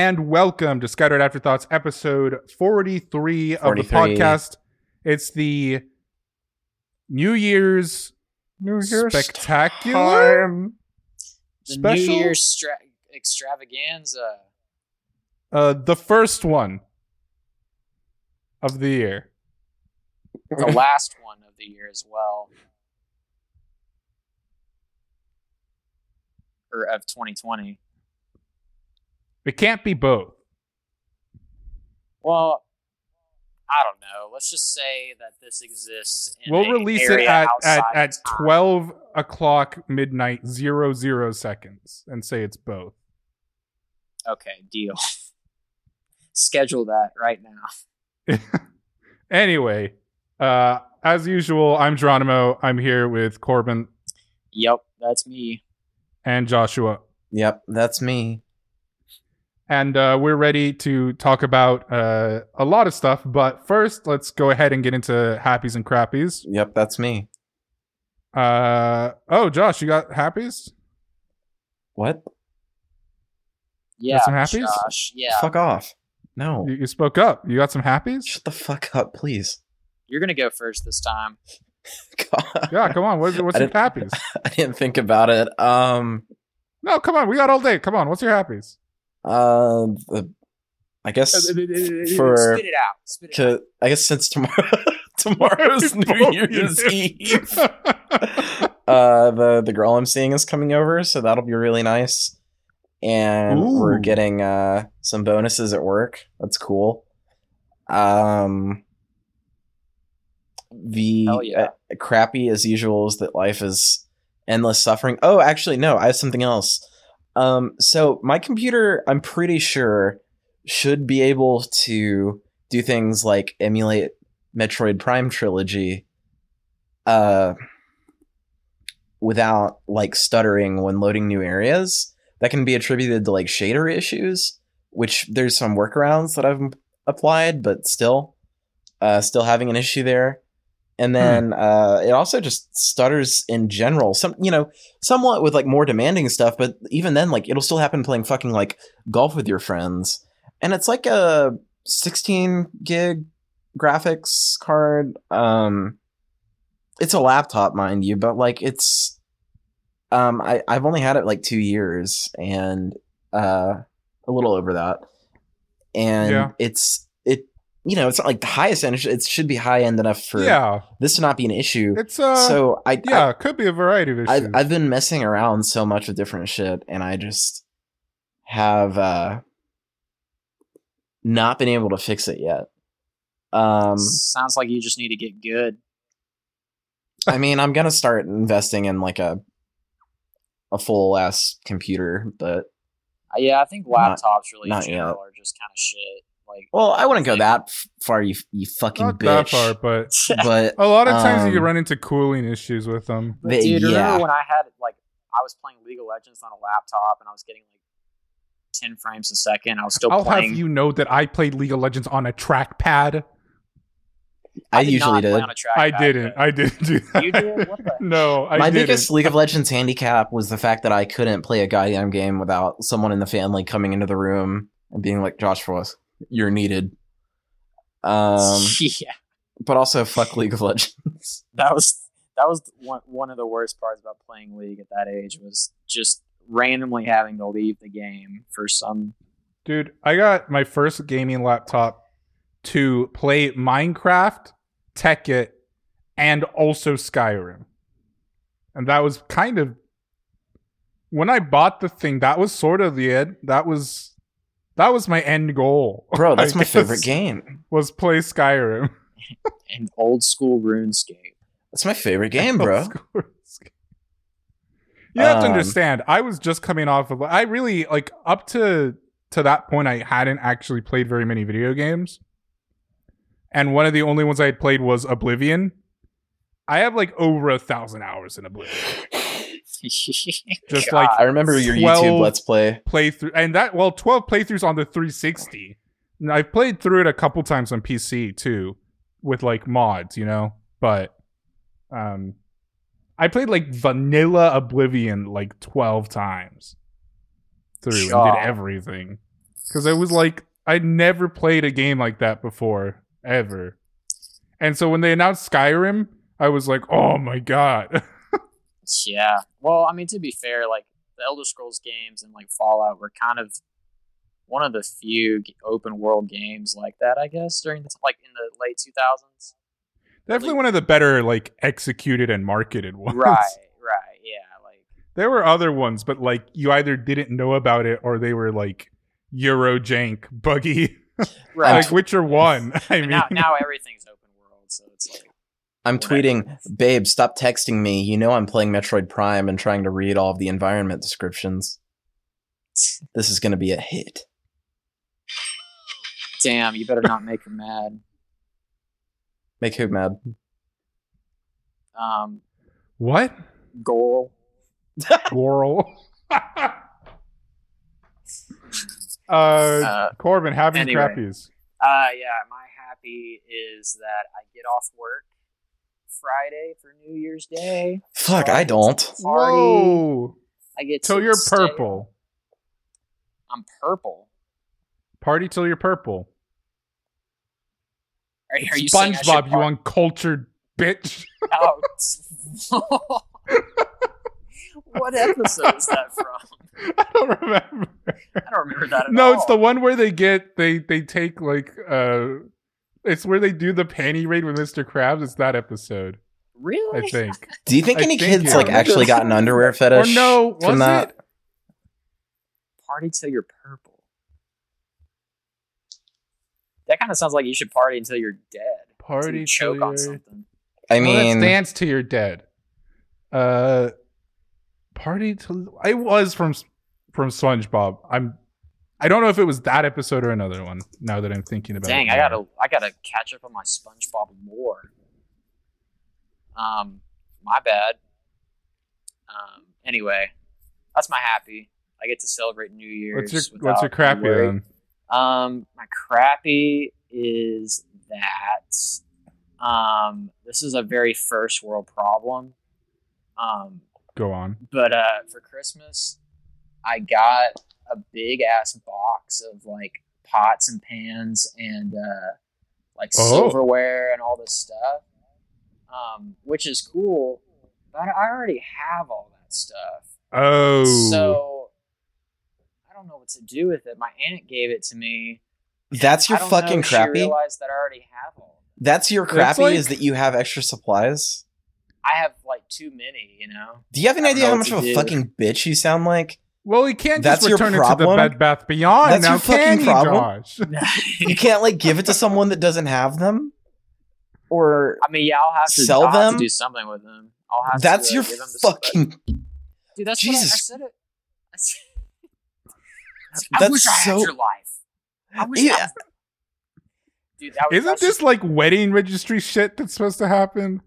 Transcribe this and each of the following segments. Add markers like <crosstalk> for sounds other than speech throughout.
and welcome to Scattered Afterthoughts, episode 43, of the podcast. It's the New Year's New Year's spectacular time. the special. New Year's stra- extravaganza. uh, the first one of the year. The <laughs> last one of the year as well. Or of 2020. It can't be both. Well, I don't know. Let's just say that this exists. In We'll a release it at, at, at 12 o'clock midnight, zero zero seconds, and say it's both. Okay, deal. <laughs> Schedule that right now. <laughs> Anyway, uh, as usual, I'm Geronimo. I'm here with Corbin Yep, that's me. and Joshua. Yep, that's me. And uh, we're ready to talk about uh, a lot of stuff. But first, let's go ahead and get into happies and crappies. Yep, that's me. Uh, oh, Josh, you got happies? What? Yeah, some happies? Josh. Yeah, Fuck off. No. You, you spoke up. You got some happies? Shut the fuck up, please. you're gonna go first this time. <laughs> God. Yeah, come on. What's, what's your happies? <laughs> I didn't think about it. Um No, come on. We got all day. Come on. What's your happies? Uh I guess for Spit it out. Spit it out. I guess since tomorrow <laughs> tomorrow's <laughs> New Year's Eve. Uh the the girl I'm seeing is coming over, so that'll be really nice. And we're getting uh some bonuses at work. That's cool. Um the yeah. uh, crappy as usual is that life is endless suffering. Oh, actually no, I have something else. Um so my computer I'm pretty sure should be able to do things like emulate Metroid Prime trilogy uh without like stuttering when loading new areas. That can be attributed to like shader issues, which there's some workarounds that I've applied, but still uh still having an issue there. And then uh it also just stutters in general. Some you know, somewhat with like more demanding stuff, but even then like it'll still happen playing fucking like golf with your friends. And it's like a 16 gig graphics card. Um it's a laptop, mind you, but like it's um I, I've only had it like two years and uh a little over that. And Yeah. it's it you know, it's not like the highest end. It should be high end enough for yeah, this to not be an issue. it's uh, so I, yeah, it could be a variety of issues. I I've, I've been messing around so much with different shit, and I just have uh not been able to fix it yet. Um, Sounds like you just need to get good. I mean, I'm gonna start investing in like a a full ass computer, but Uh, yeah, I think Not- laptops really not general yet. are just kind of shit. Like, well, I wouldn't go that far. You you fucking Not that bitch. far, but <laughs> But a lot of times you Um, run into cooling issues with them. But dude, yeah. remember when I had like I was playing League of Legends on a laptop and I was getting like ten frames a second. I was still I'll playing. have you know that I played League of Legends on a trackpad. I, did usually did. on a trackpad, I didn't. I didn't do that. You did? What <laughs> the- no, I My didn't. biggest League of Legends handicap was the fact that I couldn't play a goddamn game without someone in the family coming into the room and being like, "Joshua, you're needed." Um, <laughs> yeah, but also fuck League of Legends. <laughs> that was that was one one of the worst parts about playing League at that age was just randomly having to leave the game for some. Dude, I got my first gaming laptop to play Minecraft, Tekkit, and also Skyrim. And that was kind of when I bought the thing, that was sort of the end. That was that was my end goal. Bro, <laughs> that's my favorite game. Was play Skyrim. <laughs> an old school RuneScape. That's my favorite game, <laughs> bro. You have to Um, understand. I was just coming off of. I really like up to to that point. I hadn't actually played very many video games, and one of the only ones I had played was Oblivion. I have like over a thousand hours in Oblivion Just <laughs> like I remember your YouTube Let's Play. playthrough, and that well, twelve playthroughs on the 360. And I've played through it a couple times on PC too, with like mods, you know. But um, I played like vanilla Oblivion like twelve times through and did everything. because I was like, I'd never played a game like that before, ever. And so when they announced Skyrim, I was like, oh my god. <laughs> Yeah. Well, I mean, to be fair, like the Elder Scrolls games and like Fallout were kind of one of the few open world games like that, I guess, during the t- like in the late two thousands. Definitely one of the better like executed and marketed ones. Right. <laughs> Right. Yeah. Like There were other ones, but like you either didn't know about it or they were like Euro jank, buggy. <laughs> right. like Witcher One. <laughs> I mean, now now everything's open world, so it's like I'm tweeting, babe, stop texting me. You know I'm playing Metroid Prime and trying to read all of the environment descriptions. This is going to be a hit. damn. You better not make her mad. Make who mad? Um, what? goal. Goral. <laughs> <laughs> uh, Uh, Corbin, happy anyway. crappies. Uh, yeah, my happy is that I get off work Friday for New Year's Day. Fuck, I don't. Party. Whoa! I get Till you're stay- purple. I'm purple. Party till you're purple. Are, are you saying I should SpongeBob, you uncultured bitch. Oh. <laughs> what episode is that from? I don't remember. I don't remember that at No, all. No, it's the one where they get they they take like uh it's where they do the panty raid with Mr. Krabs. It's that episode, Really? I think. <laughs> Do you think I any think kids like actually got an underwear or fetish? no, from that? it? Party till you're purple. That kind of sounds like you should party until you're dead. Party you till choke on you're something. I Well, that's mean, dance till you're dead. Uh, party till I was from from SpongeBob. I'm. I don't know if it was that episode or another one. Now that I'm thinking about Dang, it, Dang, I gotta I gotta catch up on my SpongeBob lore. Um, my bad. Um, anyway, that's my happy. I get to celebrate New Year's. What's your What's your crappy then? Um, my crappy is that um, this is a very first world problem. Um, Go on. but uh, for Christmas, I got a big ass box of like pots and pans and uh, like Oh. silverware and all this stuff, um, which is cool. But I already have all that stuff, Oh, so I don't know what to do with it. My aunt gave it to me. that's your I don't know fucking if She crappy. realized that I already have all. That's your It's crappy like- is that you have extra supplies. I have like too many, you know. Do you have any idea how much of a do. fucking bitch you sound like? Well, he can't That's just your return it to the problem? Bed Bath Beyond. That's now, your fucking can he, problem? Josh? <laughs> You can't like give it to someone that doesn't have them, or I mean, yeah, I'll have to Sell I'll have them? to do something with them. I'll have that's to, uh, your give them to somebody. fucking. Dude, that's Jesus. What I, I said it. I, said, <laughs> I That's wish I so- had your life. I wish Yeah. I Dude, that was, Isn't that's this just- like wedding registry shit that's supposed to happen?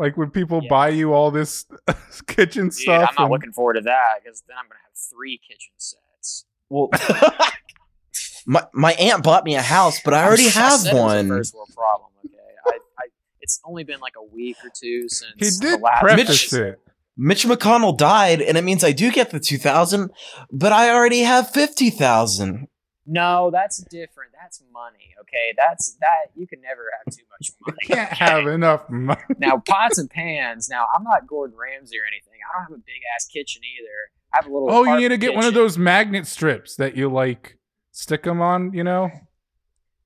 Like when people Yeah. buy you all this <laughs> kitchen Dude, stuff. I'm not and- looking forward to that because then I'm gonna have three kitchen sets. Well, <laughs> <laughs> my my aunt bought me a house, but I already I have said it was a one. first world problem. Okay, I, I, it's only been like a week or two since he the did last preface episode. it. Mitch McConnell died, and it means I do get the two thousand, but I already have fifty thousand. No, that's different. That's money. Okay, that's that. You can never have too much money. Can't okay? have enough money. now pots and pans. Now I'm not Gordon Ramsay or anything. I don't have a big ass kitchen either. I have a little. Oh, you need to get one of those magnet strips that you like stick them on. You know.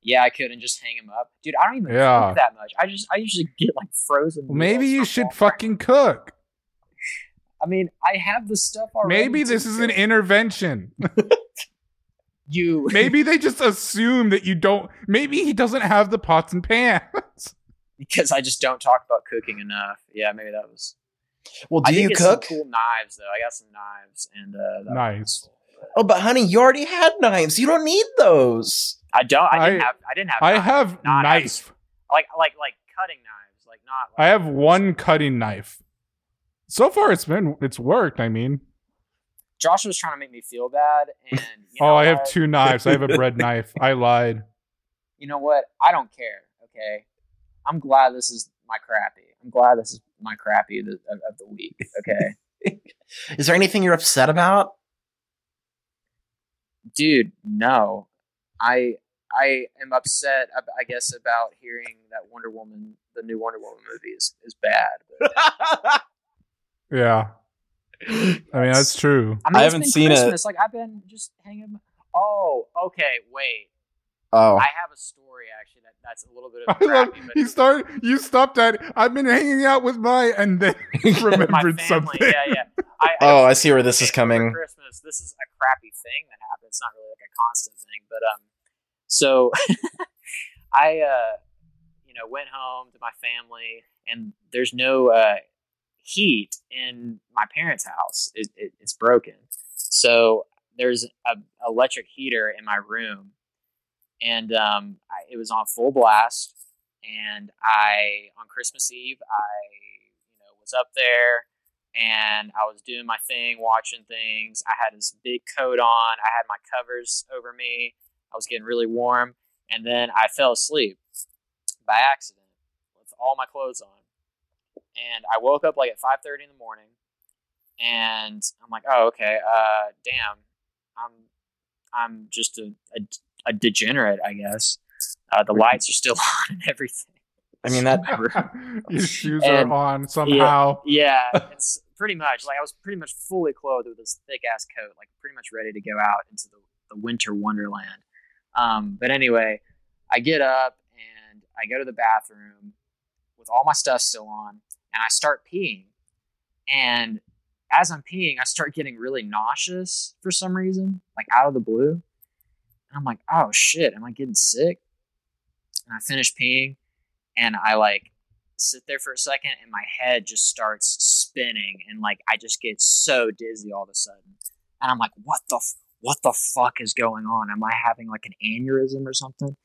Yeah, I could and just hang them up, dude. I don't even Yeah. cook that much. I just I usually get like frozen. Maybe you should fucking cook. I mean, I have the stuff already. Maybe this is an intervention. <laughs> you. <laughs> Maybe they just assume that you don't. Maybe he doesn't have the pots and pans. because I just don't talk about cooking enough. Yeah, maybe that was. Well, do did you get some cook? cool knives though. I got some knives and uh, that was Nice. useful. But Oh, but honey, you already had knives. You don't need those. I don't. I didn't have. I didn't have. I knives. have Not knife. like like like cutting knives, like not. I Like, have one cutting knife. So far, it's been it's worked. I mean, Josh was trying to make me feel bad, and <laughs> you oh, know I have two knives. I have a bread <laughs> knife. I lied. You know what? I don't care. Okay, I'm glad this is my crappy. I'm glad this is my crappy of the, of, of the week. Okay. <laughs> Is there anything you're upset about? dude, no. I I am upset. I guess about hearing that Wonder Woman, the new Wonder Woman movie, is is bad. But, Yeah. I mean, that's true. I, mean, I haven't been seen it. Christmas. Like I've been just hanging. Oh, okay. Wait, oh, I have a story actually that that's a little bit of <laughs> I love crappy, but you start you stopped at I've been hanging out with my and then <laughs> remembered something. Yeah, yeah. I, <laughs> oh, I I see where this is coming. Christmas. This is a crappy thing that happens. It's not really like a constant thing, but um, so I uh, you know, went home to my family, and there's no uh heat in my parents' house. It, it, it's broken, so there's a electric heater in my room, and um, I, it was on full blast. And I on Christmas Eve, I you know was up there and I was doing my thing, watching things. I had this big coat on. I had my covers over me. I was getting really warm, and then I fell asleep by accident with all my clothes on. And I woke up like at five thirty in the morning, and I'm like, "Oh, okay. Uh, damn, I'm I'm just a a, a degenerate, I guess." Uh, the lights are still <laughs> on and everything. I mean that. <laughs> Your shoes And- are on somehow. Yeah, <laughs> it's pretty much like I was pretty much fully clothed with this thick ass coat, like pretty much ready to go out into the, the winter wonderland. Um, but anyway, I get up and I go to the bathroom with all my stuff still on, and I start peeing. And as I'm peeing, I start getting really nauseous for some reason, like out of the blue. And I'm like, oh shit, am I getting sick? And I finish peeing, and I like sit there for a second and my head just starts spinning and like I just get so dizzy all of a sudden. And I'm like, what the f- what the fuck is going on? Am I having like an aneurysm or something?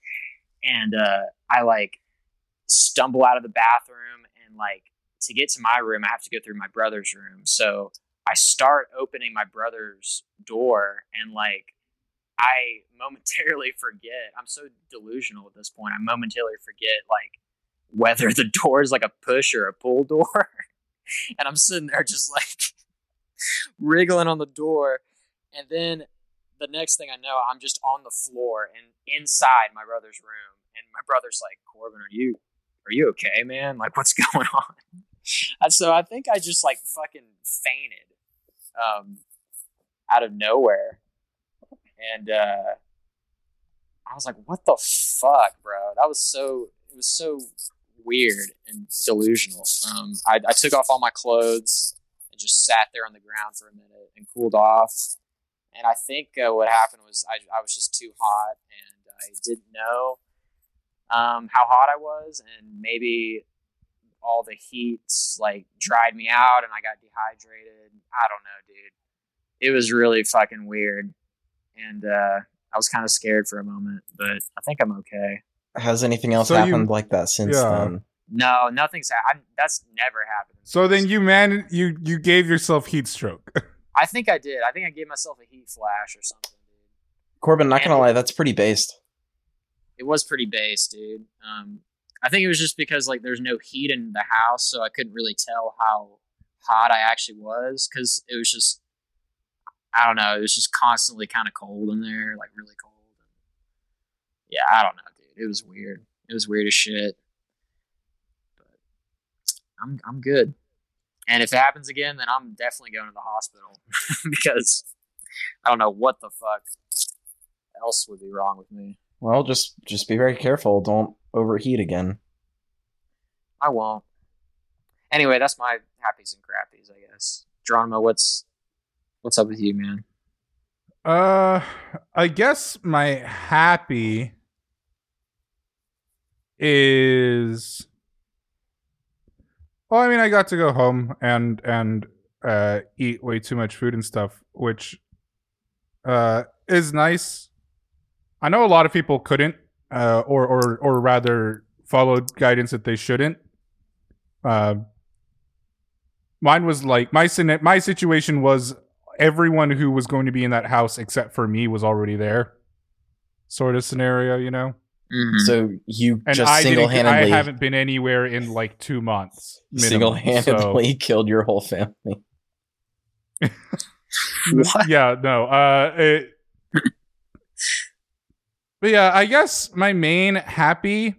And uh I like stumble out of the bathroom and like to get to my room, I have to go through my brother's room. So I start opening my brother's door and like I momentarily <laughs> forget. I'm so delusional at this point. I momentarily forget like whether the <laughs> door is like a push or a pull door. <laughs> and I'm sitting there just like wriggling on the door. And then the next thing I know, I'm just on the floor and inside my brother's room. And my brother's like, Corbin, are you are you okay, man? Like what's going on? <laughs> So I think I just like fucking fainted um out of nowhere. And uh I was like, what the fuck, bro? That was so it was so weird and delusional. Um, I, I took off all my clothes and just sat there on the ground for a minute and cooled off. And I think uh, what happened was I, I was just too hot and I didn't know um, how hot I was, and maybe all the heat like dried me out and I got dehydrated. I don't know, dude. It was really fucking weird, and uh, I was kind of scared for a moment, but I think I'm okay. Has anything else So you- happened like that since Yeah. then? No, nothing's happened. That's never happened. So then you man you you gave yourself heat stroke. <laughs> I think I did. I think I gave myself a heat flash or something, dude. Corbin, not gonna And- lie, that's pretty based. It was pretty base, dude. Um, I think it was just because like there's no heat in the house, so I couldn't really tell how hot I actually was because it was just I don't know. It was just constantly kind of cold in there, like really cold. Yeah, I don't know, dude. It was weird. It was weird as shit. But I'm I'm good. And if it happens again, then I'm definitely going to the hospital <laughs> because I don't know what the fuck else would be wrong with me. Well, just just be very careful. Don't overheat again. I won't. Anyway, that's my happies and crappies, I guess. Geronimo, what's what's up with you, man? Uh, I guess my happy is. Well, I mean, I got to go home and and uh, eat way too much food and stuff, which uh, is nice. I know a lot of people couldn't, uh, or or or rather followed guidance that they shouldn't. Uh, mine was like my sin- my situation was everyone who was going to be in that house except for me was already there, sort of scenario, you know. Mm-hmm. So you And just I single didn't. I haven't been anywhere in like two months. single handedly <laughs> killed your whole family. so- <laughs> yeah, no. Uh, it, But yeah, I guess my main happy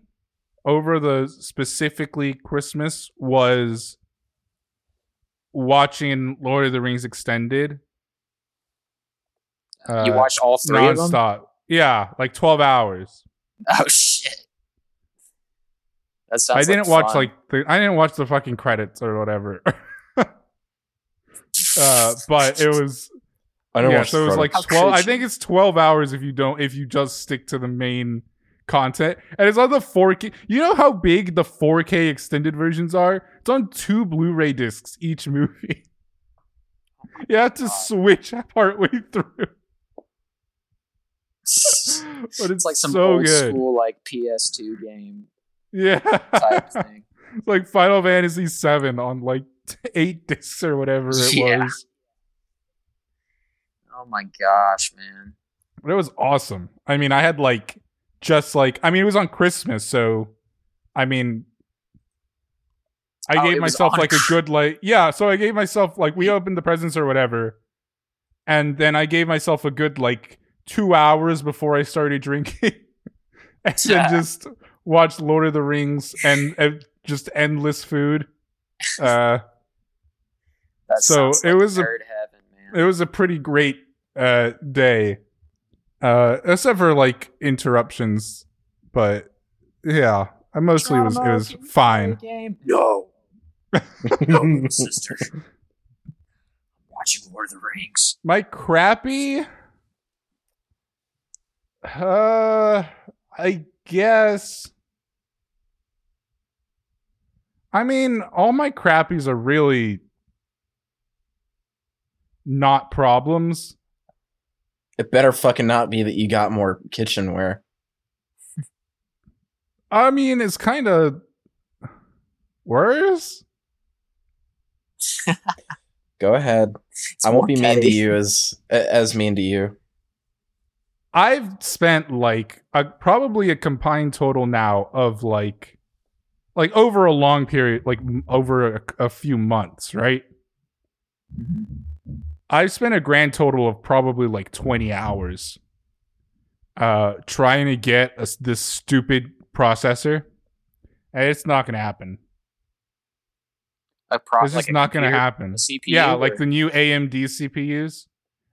over the specifically Christmas was watching Lord of the Rings extended. you uh, watched all three of them? nonstop. Yeah, like twelve hours. Oh shit. That sounds I didn't like watch fun. like the I didn't watch the fucking credits or whatever. <laughs> uh, but it was I don't yeah, watch so it was like twelve. I think it's twelve hours if you don't if you just stick to the main content, and it's on the four K. You know how big the four K extended versions are? It's on two Blu-ray discs each movie. <laughs> you have to God. switch partway through, <laughs> but it's, it's like some so old good. school like PS2 game Yeah, type thing. <laughs> it's like Final Fantasy VII on like eight discs or whatever it Yeah. was. Oh my gosh, man. But it was awesome. I mean, I had like just like I mean, it was on Christmas, so I mean, I Oh, gave myself like a good like yeah. So I gave myself like we opened the presents or whatever, and then I gave myself a good like two hours before I started drinking, <laughs> and Yeah. then just watched Lord of the Rings and <laughs> uh, just endless food. Uh, That So, it was a- heaven, man. it was a pretty great uh day uh except for like interruptions but yeah i mostly was it was fine Game? No. <laughs> No, sister. <laughs> Watching Lord of the Rings. my crappy uh i guess i mean all my crappies are really not problems It better fucking not be that you got more kitchenware. i mean it's kind of worse Go ahead. It's I won't more be mean to you as as mean to you. I've spent like a, probably a combined total now of like like over a long period, like over a, a few months, right? Mm-hmm. I've spent a grand total of probably like 20 hours uh trying to get a this stupid processor. And it's not going to happen. A pro- It's like just a not going to happen. Yeah, like the new AMD CPUs.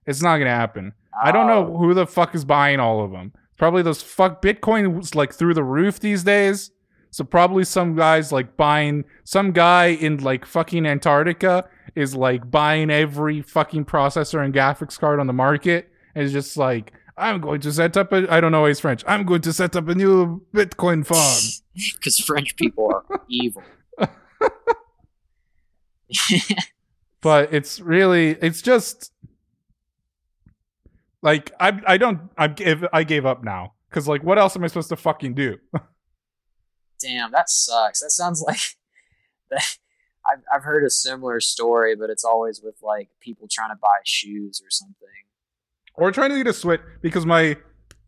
It's not going to happen. I don't know Oh, who the fuck is buying all of them. Probably those fuck Bitcoin was like through the roof these days. So probably some guys like buying some guy in like fucking Antarctica is like buying every fucking processor and graphics card on the market and is just like I'm going to set up a I don't know he's French. I'm going to set up a new Bitcoin farm. <laughs> because French people are <laughs> evil. <laughs> but it's really it's just like I I don't I give I gave up now because like what else am I supposed to fucking do? Damn, that sucks. That sounds like that. I've I've heard a similar story, but it's always with like people trying to buy shoes or something. We're trying to get a switch because my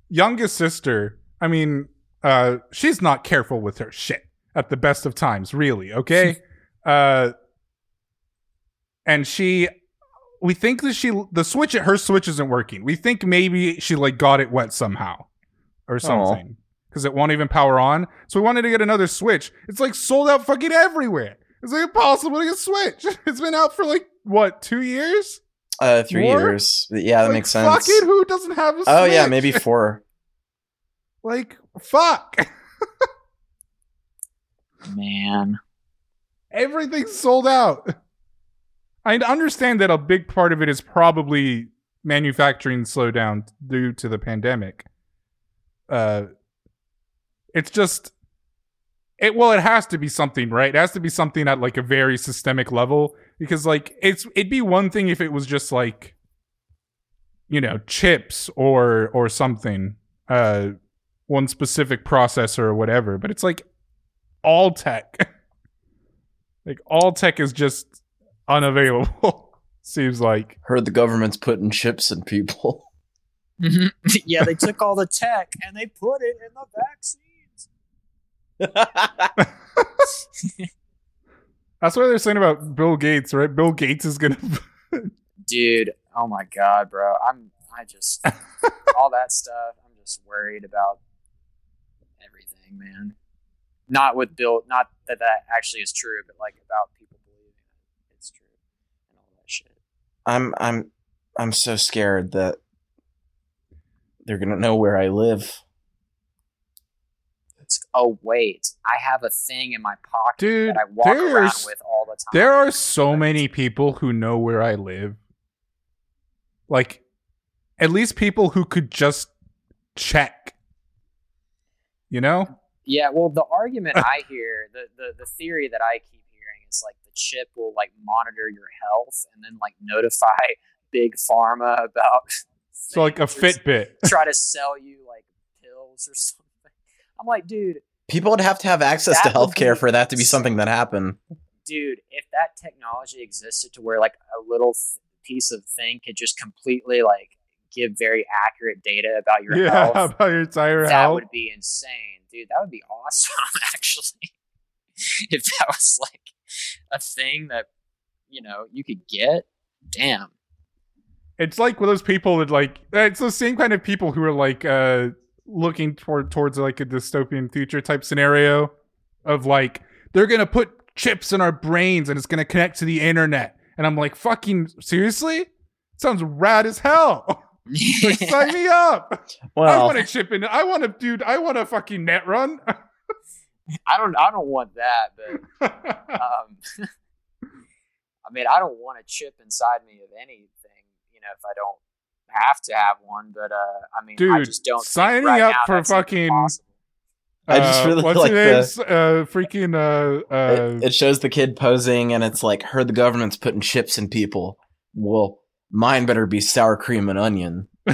youngest sister, I mean, uh, she's not careful with her shit at the best of times, really. Okay, <laughs> uh, and she, we think that she the switch her switch isn't working. We think maybe she like got it wet somehow or something because it won't even power on. So we wanted to get another switch. It's like sold out fucking everywhere. It's like impossible to get a switch. <laughs> It's been out for like what two years? Uh, three More? years. Yeah, that Like, makes sense. Fuck it, who doesn't have a Oh yeah, maybe four. <laughs> Like, fuck. Man, Everything's sold out. I understand that a big part of it is probably manufacturing slowdown due to the pandemic. Uh, it's just, it well, it has to be something, right? It has to be something at like a very systemic level because, like, it's it'd be one thing if it was just like, you know, chips or or something, uh, one specific processor or whatever. But it's like all tech. <laughs> like all tech is just unavailable. <laughs> Seems like. Heard the government's putting chips in people. <laughs> yeah, they took all the tech and they put it in the vaccines. <laughs> That's what they're saying about Bill Gates, right? Bill Gates is gonna. <laughs> Dude, oh my god, bro. I'm I just <laughs> all that stuff. I'm just just worried about everything, man. Not with Bill, not that that actually is true, but like about people believing it's true and all that shit. I'm I'm I'm so scared that they're gonna know where I live. It's oh wait, I have a thing in my pocket Dude, that I walk around with all the time. There are so many people who know where I live. Like, at least people who could just check. You know? Yeah, well, the argument <laughs> I hear, the, the the theory that I keep hearing is like the chip will like monitor your health and then like notify <laughs> big pharma about. So, like a Fitbit. Try to sell you like pills or something. I'm like, dude, People would have to have access to healthcare be for that to be something that happened. dude, if that technology existed to where like a little th- piece of thing could just completely like give very accurate data about your Yeah, health, about your entire that health. would be insane, dude. That would be awesome, <laughs> actually. if that was like a thing that you know you could get, damn. It's like with those people that like it's the same kind of people who are like uh looking toward towards like a dystopian future type scenario of like they're gonna put chips in our brains and it's gonna connect to the internet. And I'm like, fucking seriously? Sounds rad as hell. <laughs> Like, sign me <laughs> up. I want a chip in I want a dude, I want a fucking net run. I don't. I don't want that, but <laughs> um, I mean, I don't want a chip inside me of anything. You know, if I don't have to have one, but uh, I mean, I Dude, just don't. think signing right up now for fucking- possible. I just Uh, really what's like his the- name's, uh freaking uh uh it, it shows the kid posing, and it's like, heard the government's putting chips in people. Well, mine better be sour cream and onion. <laughs>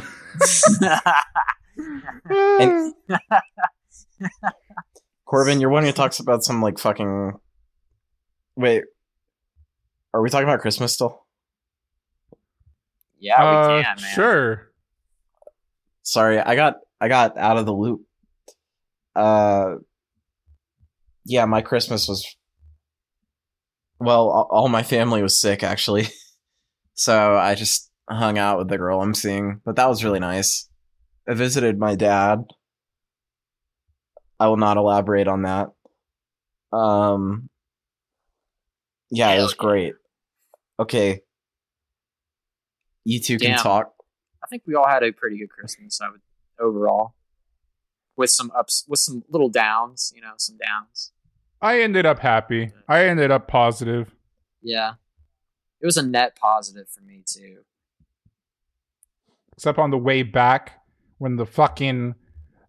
And- <laughs> Corbin, you're one who talks about some like fucking. Wait, are we talking about Christmas still? Yeah, we uh, can, man. Sure. Sorry, I got I got out of the loop. Uh, yeah, my Christmas was. Well, all, all my family was sick actually, <laughs> so I just hung out with the girl I'm seeing. But that was really nice. I visited my dad. I will not elaborate on that. Um. Yeah, it was great. Okay. You two can Damn. talk. I think we all had a pretty good Christmas. I would overall, with some ups, with some little downs. You know, some downs. I ended up happy. I ended up positive. Yeah, it was a net positive for me too. Except on the way back when the fucking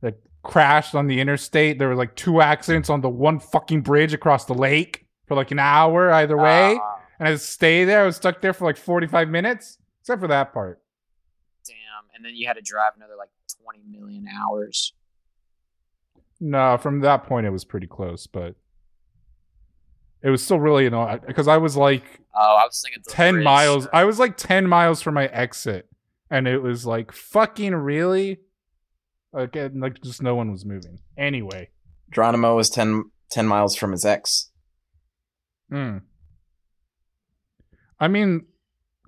that crashed on the interstate. There were like two accidents on the one fucking bridge across the lake for like an hour either way. Ah, and I just stayed there. I was stuck there for like 45 minutes. Except for that part. damn! And then you had to drive another like twenty million hours. No, from that point it was pretty close, but it was still really annoying because I was like Oh, I was thinking the 10 bridge, miles. I was like 10 miles from my exit and it was like fucking really like like just no one was moving. Anyway, Geronimo was 10, 10 miles from his ex. Hmm. I mean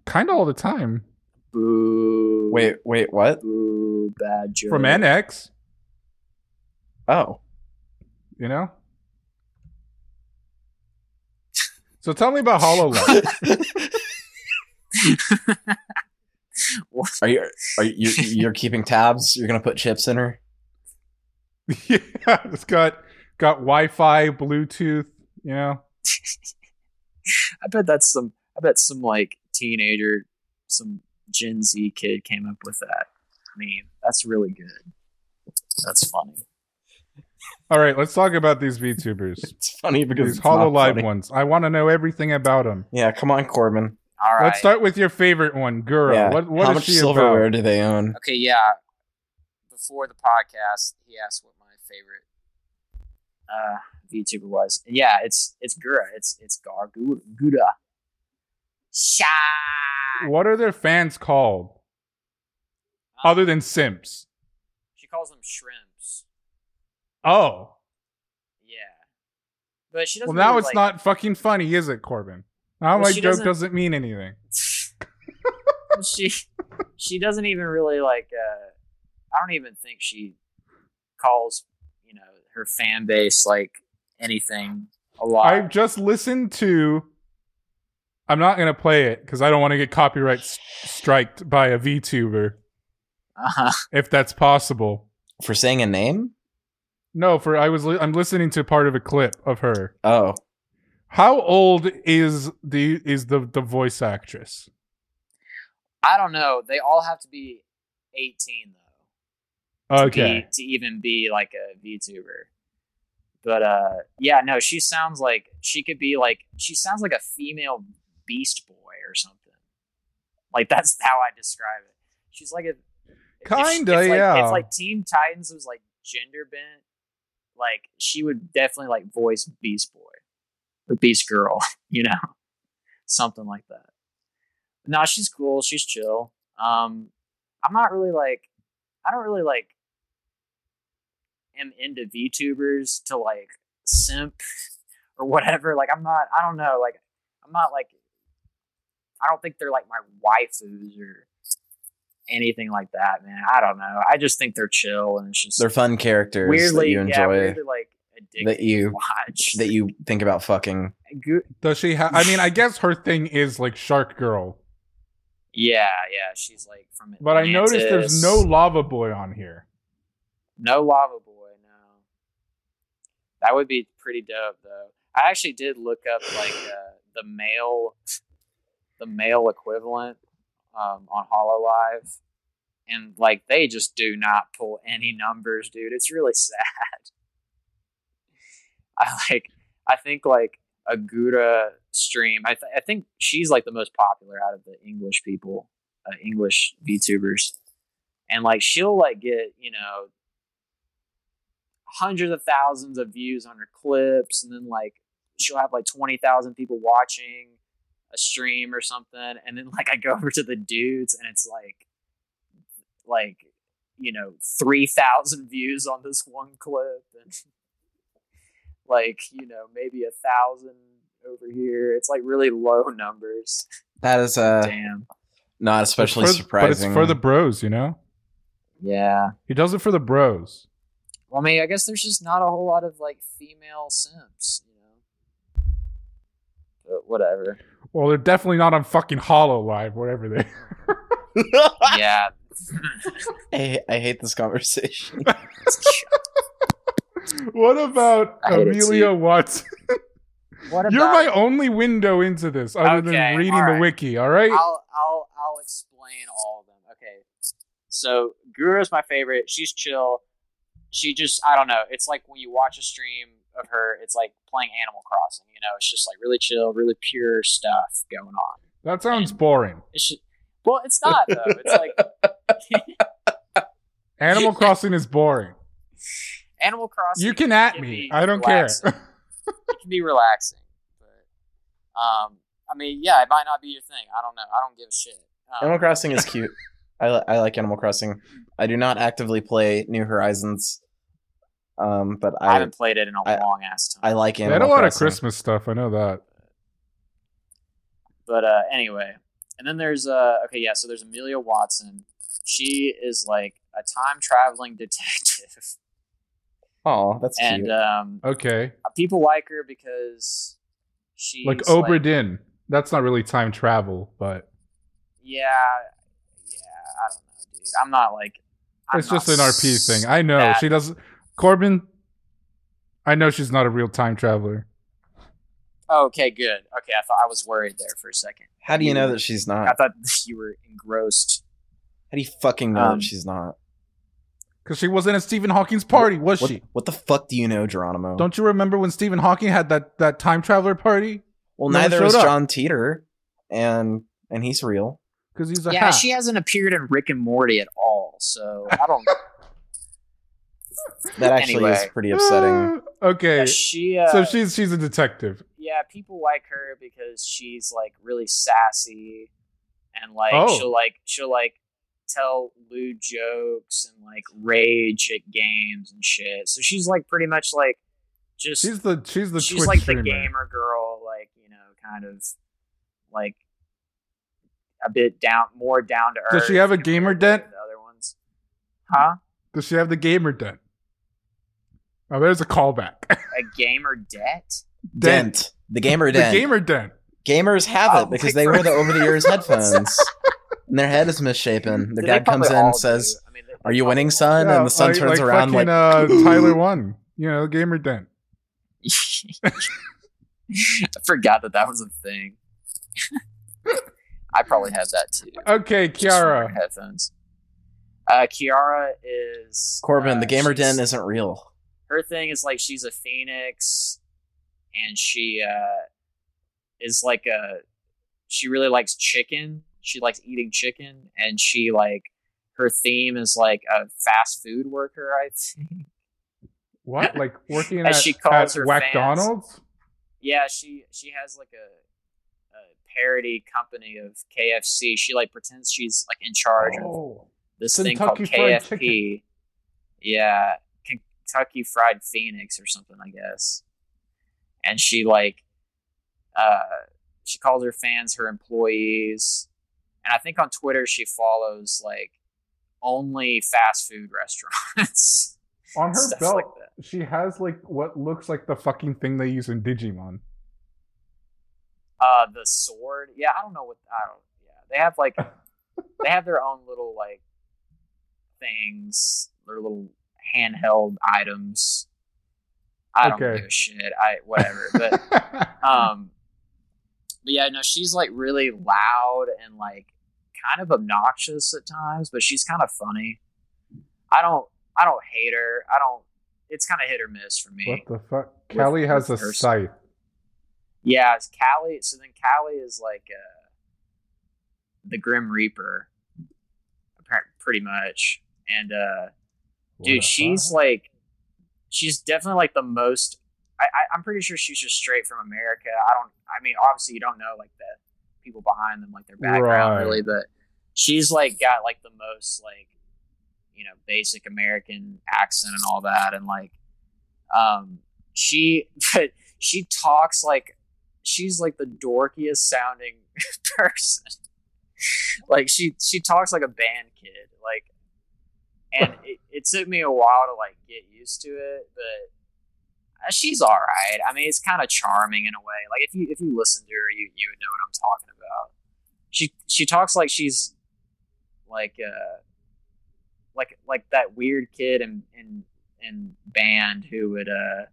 kind of all the time Boo! Wait, wait, what? boo! Bad joke. from NX, Oh. you know? So tell me about HoloLens. What? Are you are you you're keeping tabs? You're gonna put chips in her? <laughs> yeah, it's got got Wi-Fi, Bluetooth, you know. <laughs> I bet that's some. I bet some like teenager, some Gen Z kid came up with that meme. That's really good. That's funny. All right, let's talk about these VTubers. <laughs> It's funny because These it's not funny. ones. I want to know everything about them. Yeah, come on, Corbin. All right. Let's start with your favorite one, Gura. Yeah. What what How is much she silverware about? do they own? Okay, yeah. Before the podcast, he asked what my favorite uh, VTuber was, and yeah, it's it's Gura. It's it's Gar Gura. What are their fans called Um, other than simps? she calls them shrimps. Oh, Yeah, but she doesn't. Well now really, it's like- not fucking funny, is it, Corbin? Now Well, my joke doesn't- doesn't mean anything. <laughs> she she doesn't even really like uh I don't even think she calls you know her fan base like anything a lot. I've just listened to. I'm not gonna play it because I don't want to get copyright s- striked by a VTuber, Uh-huh. if that's possible. For saying a name? No, for I was li- I'm listening to part of a clip of her. Oh, How old is the is the the voice actress? I don't know. They all have to be 18 though. to Okay, be, to even be like a VTuber. But uh yeah, no, she sounds like she could be like she sounds like a female Beast Boy or something. Like that's how I describe it. She's like a Kinda, it's like, yeah. It's like Teen Titans was like gender bent. Like she would definitely like voice Beast Boy or Beast Girl, <laughs> you know, something like that. No, she's cool. She's chill. Um, I'm not really like, I don't really like, am into VTubers to like simp <laughs> or whatever. Like, I'm not. I don't know. Like, I'm not like. I don't think they're like my waifus or anything like that, man. I don't know. I just think they're chill and it's just they're fun characters weirdly, that you yeah, enjoy, weirdly like that you watch. <laughs> that you think about fucking. Go- does she have? I mean, I guess her thing is like Shark Girl, yeah, yeah, she's like from. but I noticed there's no Lava Boy on here. no lava boy. No, that would be pretty dope though. I actually did look up like uh, the male, the male equivalent um, on Hololive, and like they just do not pull any numbers, dude. It's really <laughs> sad. I like. I think like a Gouda stream. I, th- I think she's like the most popular out of the English people, uh, English VTubers, and like she'll like get you know hundreds of thousands of views on her clips, and then like she'll have like twenty thousand people watching a stream or something, and then like I go <laughs> over to the dudes, and it's like like you know three thousand views on this one clip, and <laughs> like you know maybe a thousand over here. It's like really low numbers. That is uh Damn. not especially It's for- surprising. but it's for the bros, you know. Yeah. He does it for the bros. Well, I mean, I guess there's just not a whole lot of like female simps, you know. But whatever. Well, they're definitely not on fucking Hololive, whatever they. yeah. <laughs> I, I hate this conversation. <laughs> what about I hate it Amelia too. Watson? What about? You're my only window into this, other Okay, than reading all the right. wiki. All right. I'll I'll I'll explain all of them. Okay. So Gura's my favorite. She's chill. She just I don't know. It's like when you watch a stream of her, it's like playing Animal Crossing. You know, it's just like really chill, really pure stuff going on. that sounds boring. It's just, well, it's not though. It's like <laughs> Animal Crossing is boring. Animal Crossing. You can at can me. I don't relaxing. care. <laughs> it can be relaxing, but um, I mean, yeah, it might not be your thing. I don't know. I don't give a shit. Um, Animal Crossing is cute. I, li- I like Animal Crossing. I do not actively play New Horizons, um, but I I haven't played it in a I- long ass time. I like they Animal had a lot of Christmas stuff. I know that. But uh, anyway, and then there's uh, okay, yeah. So there's Amelia Watson. She is like a time traveling detective, <laughs> Oh, that's and cute. um, Okay, people like her because she like Obra Dinn. That's not really time travel, but yeah, yeah. I don't know, dude. I'm not like. I'm it's not just an RP thing. I know she does. Corbin, I know she's not a real time traveler. Okay, good. Okay, I thought I was worried there for a second. How do you know that she's not? I thought <laughs> you were engrossed. How do you fucking know Um, that she's not? Because she wasn't at Stephen Hawking's party, was What, she? what the fuck do you know, Geronimo? Don't you remember when Stephen Hawking had that, that time traveler party? well, no one neither is showed up. John Titor, and and he's real. Because he's a Yeah, hack. she hasn't appeared in Rick and Morty at all, so I don't. <laughs> That <laughs> actually is pretty upsetting. Uh, okay, Yeah, she. Uh, so she's she's a detective. yeah, people like her because she's like really sassy, and like Oh. she'll like she'll like tell lewd jokes and like rage at games and shit. So she's like pretty much like just She's the she's the she's Twitch like streamer. the gamer girl, like you know, kind of like a bit down, more down to earth. Does she have a gamer dent? The other ones, Huh? Does she have the gamer dent? Oh, there's a callback. A gamer debt? Dent. The gamer dent. the gamer dent. Gamers have Oh, it because they wear the over the ears <laughs> headphones. and their head is misshapen. Their They dad comes in and says. I mean, Are you winning, son? Yeah, and the son like- turns like around fucking, like, uh, Tyler won. You know, gamer dent. <laughs> <laughs> I forgot that that was a thing. I probably have that too. Okay, Just from wearing Kiara. headphones. Uh, Kiara is Corbin, uh, the gamer she's- den isn't real. Her thing is like she's a phoenix, and she uh, is like a. She really likes chicken. She likes eating chicken, and she like her theme is like a fast food worker. I think. What? Like working <laughs> As at, she calls at her McDonald's? Yeah, she she has like a, a parody company of KFC. She like pretends she's like in charge of Oh. this thing called KFP. Yeah, Kentucky Fried Phoenix or something, I guess. And she like, uh, she calls her fans her employees, and I think on Twitter she follows like only fast food <laughs> restaurants. On her belt, like she has like what looks like the fucking thing they use in Digimon. Uh, the sword. Yeah, I don't know what. I don't. Yeah, they have like <laughs> they have their own little like things, their little handheld items. I don't Okay. give a shit. I whatever, but <laughs> um, but yeah, no, she's like really loud and like kind of obnoxious at times, but she's kind of funny. I don't, I don't hate her. I don't. It's kind of hit or miss for me. what the fuck? With- Callie has a scythe. Yeah, it's Callie. So then Callie is like uh, the Grim Reaper, pretty much. And uh, dude, she's like, she's definitely like the most. I, I, I'm pretty sure she's just straight from America. I don't. I mean, obviously, you don't know like the people behind them, like their background, Right. really. But she's like got like the most like, you know, basic American accent and all that, and like, um, she, <laughs> but she talks like she's like the dorkiest sounding <laughs> person. like she she talks like a band kid. And it, it took me a while to like get used to it, but uh, she's all right. I mean, it's kind of charming in a way. Like if you if you listen to her, you you would know what I'm talking about. She she talks like she's like uh like like that weird kid in in in band who would uh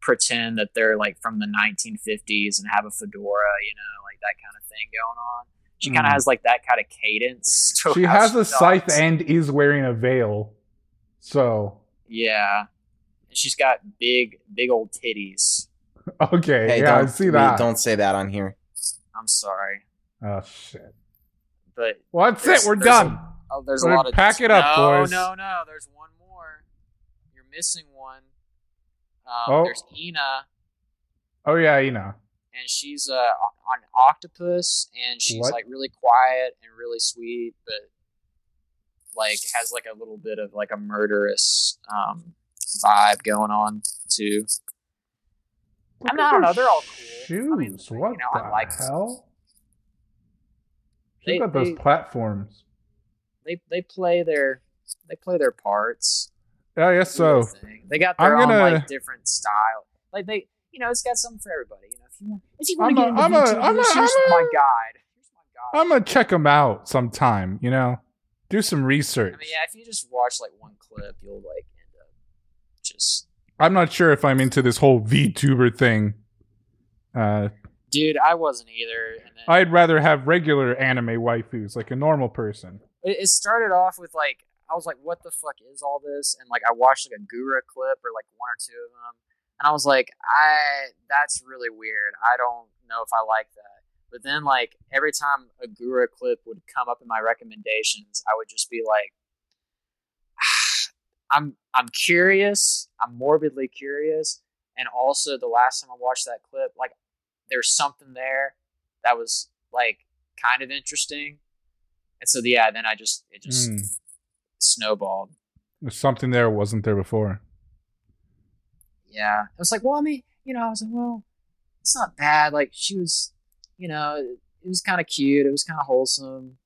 pretend that they're like from the 1950s and have a fedora, you know, like that kind of thing going on. She kind of Mm. has like that kind of cadence. <laughs> to She has a scythe talks. and is wearing a veil. So Yeah. And she's got big, big old titties. <laughs> okay, Hey, yeah, I don't, see that. don't say that on here. I'm sorry. Oh shit. But Well, that's it. We're there's a- done. oh, there's Well, a lot of pack it up, no, boys. No, no, there's one more. You're missing one. Um, Oh. There's Ina, Oh yeah, you know. And she's uh, on octopus, and she's What? like really quiet and really sweet, but like has like a little bit of like a murderous um, vibe going on too. Look I mean, I don't know, they're all cool. Shoes. I mean, you what know, I the like hell? They- She's got those they- platforms. They they play their they play their parts. Yeah, I guess so. thing. They got I'm their own gonna- like different style. Like they, you know, it's got something for everybody. You know, if you want, if you I'm a- I'm a- I'm a- here's I'm a- my guide. Here's my guide. I'm gonna check them out sometime. You know, do some research. I mean, yeah, if you just watch like one clip, you'll like end up just, I'm not sure if I'm into this whole VTuber thing. Uh, dude. I wasn't either. And then I'd rather have regular anime waifus, like a normal person. it, it started off with like I was like, what the fuck is all this? And like I watched like a Gura clip or like one or two of them, and I was like, I that's really weird. I don't know if I like that. But then like every time a Gura clip would come up in my recommendations, I would just be like, <sighs> I'm I'm curious. I'm morbidly curious, and also the last time I watched that clip, like there's something there that was like kind of interesting. And so yeah, then I just it just Hmm. snowballed. There's something there wasn't there before. Yeah. I was like, well, I mean, you know, I was like, well, it's not bad. Like she was, you know, it was kind of cute. It was kind of wholesome,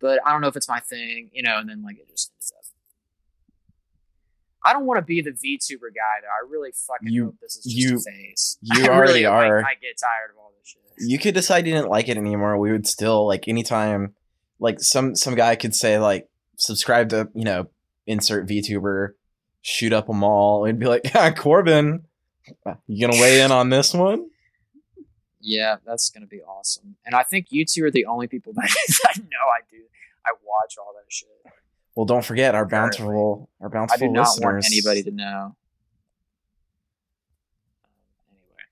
but I don't know if it's my thing, you know. And then like it just ended up I don't want to be the VTuber guy though. I really fucking You- hope this is just you- a phase. you <laughs> I already really, like, are. I get tired of all this shit. you could decide you didn't like it anymore. We would still like anytime, like some some guy could say like subscribe to you know insert VTuber, shoot up them all, and be like, <laughs> Corbin, you gonna weigh in on this one? Yeah, that's gonna be awesome. And I think you two are the only people <laughs> that I know I do. I watch all that shit. Well, don't forget our Apparently. bountiful our I bountiful do not listeners. want anybody to know. Anyway.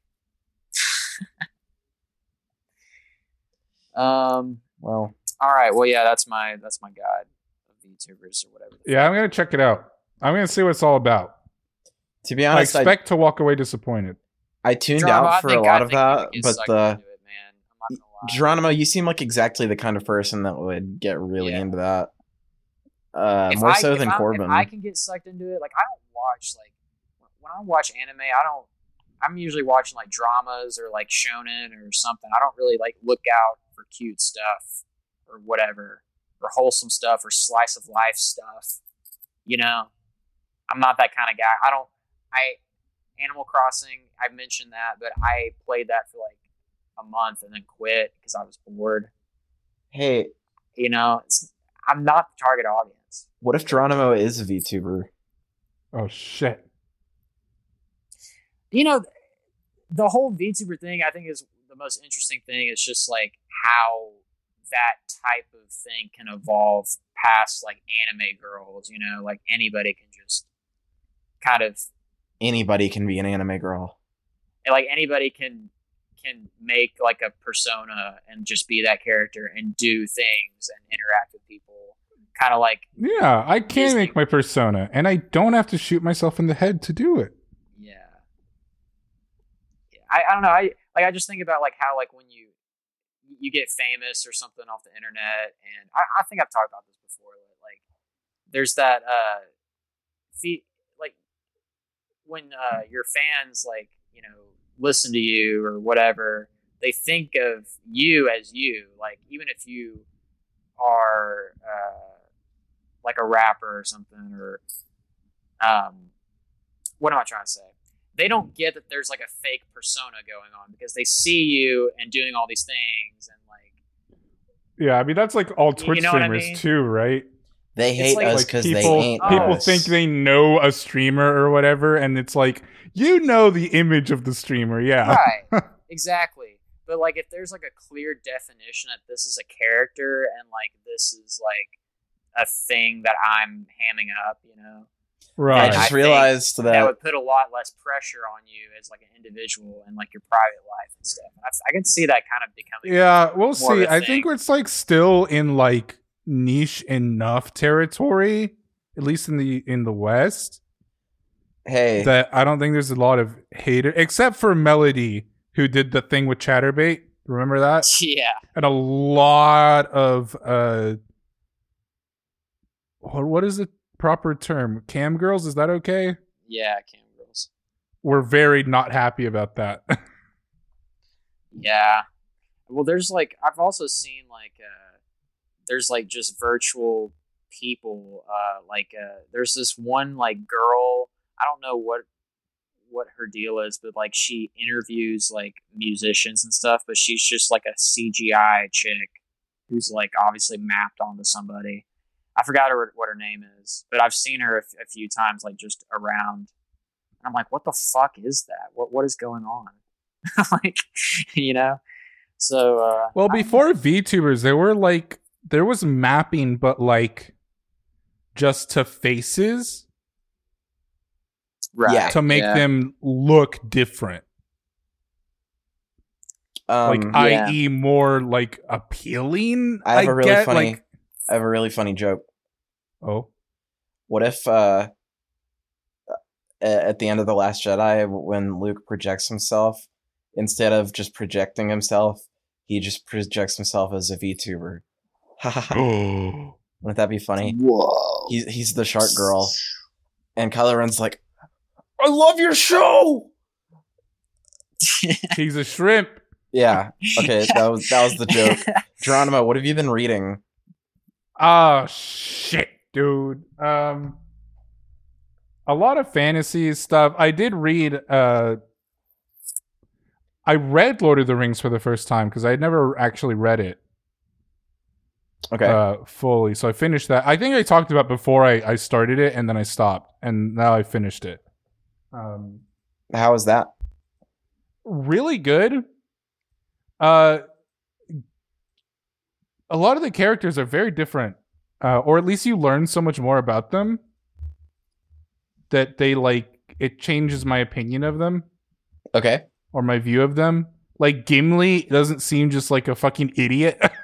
<laughs> um. Well, All right. Well, yeah, that's my that's my guide of VTubers or whatever. Yeah, I'm gonna check it out. I'm gonna see what it's all about. to be honest, I, expect to walk away disappointed. I tuned Drama, I out for a lot I of that, but the it, man. I'm not gonna lie. Geronimo, you seem like exactly the kind of person that would get really Yeah. into that. Uh, more I- so than I'm- Corbin. I can get sucked into it. Like I don't watch like when I watch anime, I don't. I'm usually watching like dramas or like shonen or something. I don't really like look out for cute stuff or whatever or wholesome stuff or slice of life stuff. You know, I'm not that kind of guy. I don't. I Animal Crossing. I mentioned that, but I played that for like a month and then quit because I was bored. hey, You know, it's, I'm not the target audience. what if Geronimo is a VTuber? Oh shit. you know the whole VTuber thing I think is the most interesting thing is just like how that type of thing can evolve past like anime girls, you know, like anybody can just kind of Anybody can be an anime girl. like anybody can can make like a persona and just be that character and do things and interact with people kind of like Yeah, I can Disney. make my persona, and I don't have to shoot myself in the head to do it. Yeah. Yeah. I, I don't know. I like I just think about like how like when you you get famous or something off the internet and I, I think I've talked about this before, but like there's that uh fe- like when uh your fans like, you know, listen to you or whatever, they think of you as you. Like even if you are uh like a rapper or something or um what am I trying to say? They don't get that there's like a fake persona going on because they see you and doing all these things and like Yeah, I mean that's like all Twitch know what I streamers mean? too, right? They hate like- us Like because they people, ain't people us. think they know a streamer or whatever, and it's like you know the image of the streamer. Yeah, right <laughs> exactly but like if there's like a clear definition that this is a character and like this is like a thing that i'm hamming up you know I right. I just think realized that, that would put a lot less pressure on you as like an individual and like your private life and stuff I, I can see that kind of becoming Yeah, we'll more see. of a I think it's like still in like niche enough territory, at least in the in the West, hey, that I don't think there's a lot of hater except for Melody, who did the thing with Chaturbate. Remember that? <laughs> yeah And a lot of uh, what what is the proper term? Cam girls? Is that okay? yeah cam girls We're very not happy about that. <laughs> Yeah. Well, there's like I've also seen like uh there's like just virtual people uh like uh there's this one like girl, I don't know what what her deal is, but like she interviews like musicians and stuff, but she's just like a CGI chick who's like obviously mapped onto somebody. I forgot her what her name is, but I've seen her a few times like just around. And I'm like, what the fuck is that? What what is going on? <laughs> like, you know. So uh, Well, I- before VTubers, there were like there was mapping, but like just to faces right, Yeah. to make yeah. them look different, like um, I- i.e., more like appealing. I have a really get, funny- like- I have a really funny joke. oh, What if uh, at the end of the Last Jedi, when Luke projects himself, instead of just projecting himself, he just projects himself as a VTuber. <laughs> Wouldn't that be funny? Whoa. He's he's the shark girl, <laughs> and Kylo Ren's like, "I love your show." <laughs> he's a shrimp. Yeah. Okay, that was that was the joke. Geronimo, what have you been reading? Oh shit, dude. Um, a lot of fantasy stuff. I did read. uh I read Lord of the Rings for the first time because I had never actually read it Okay. uh, fully. So I finished that. I think I talked about before I, I started it and then I stopped, and now I finished it. Um, How is that? really good. Uh, a lot of the characters are very different, uh, or at least you learn so much more about them that they like it changes my opinion of them Okay. or my view of them. Like Gimli doesn't seem just like a fucking idiot. <laughs>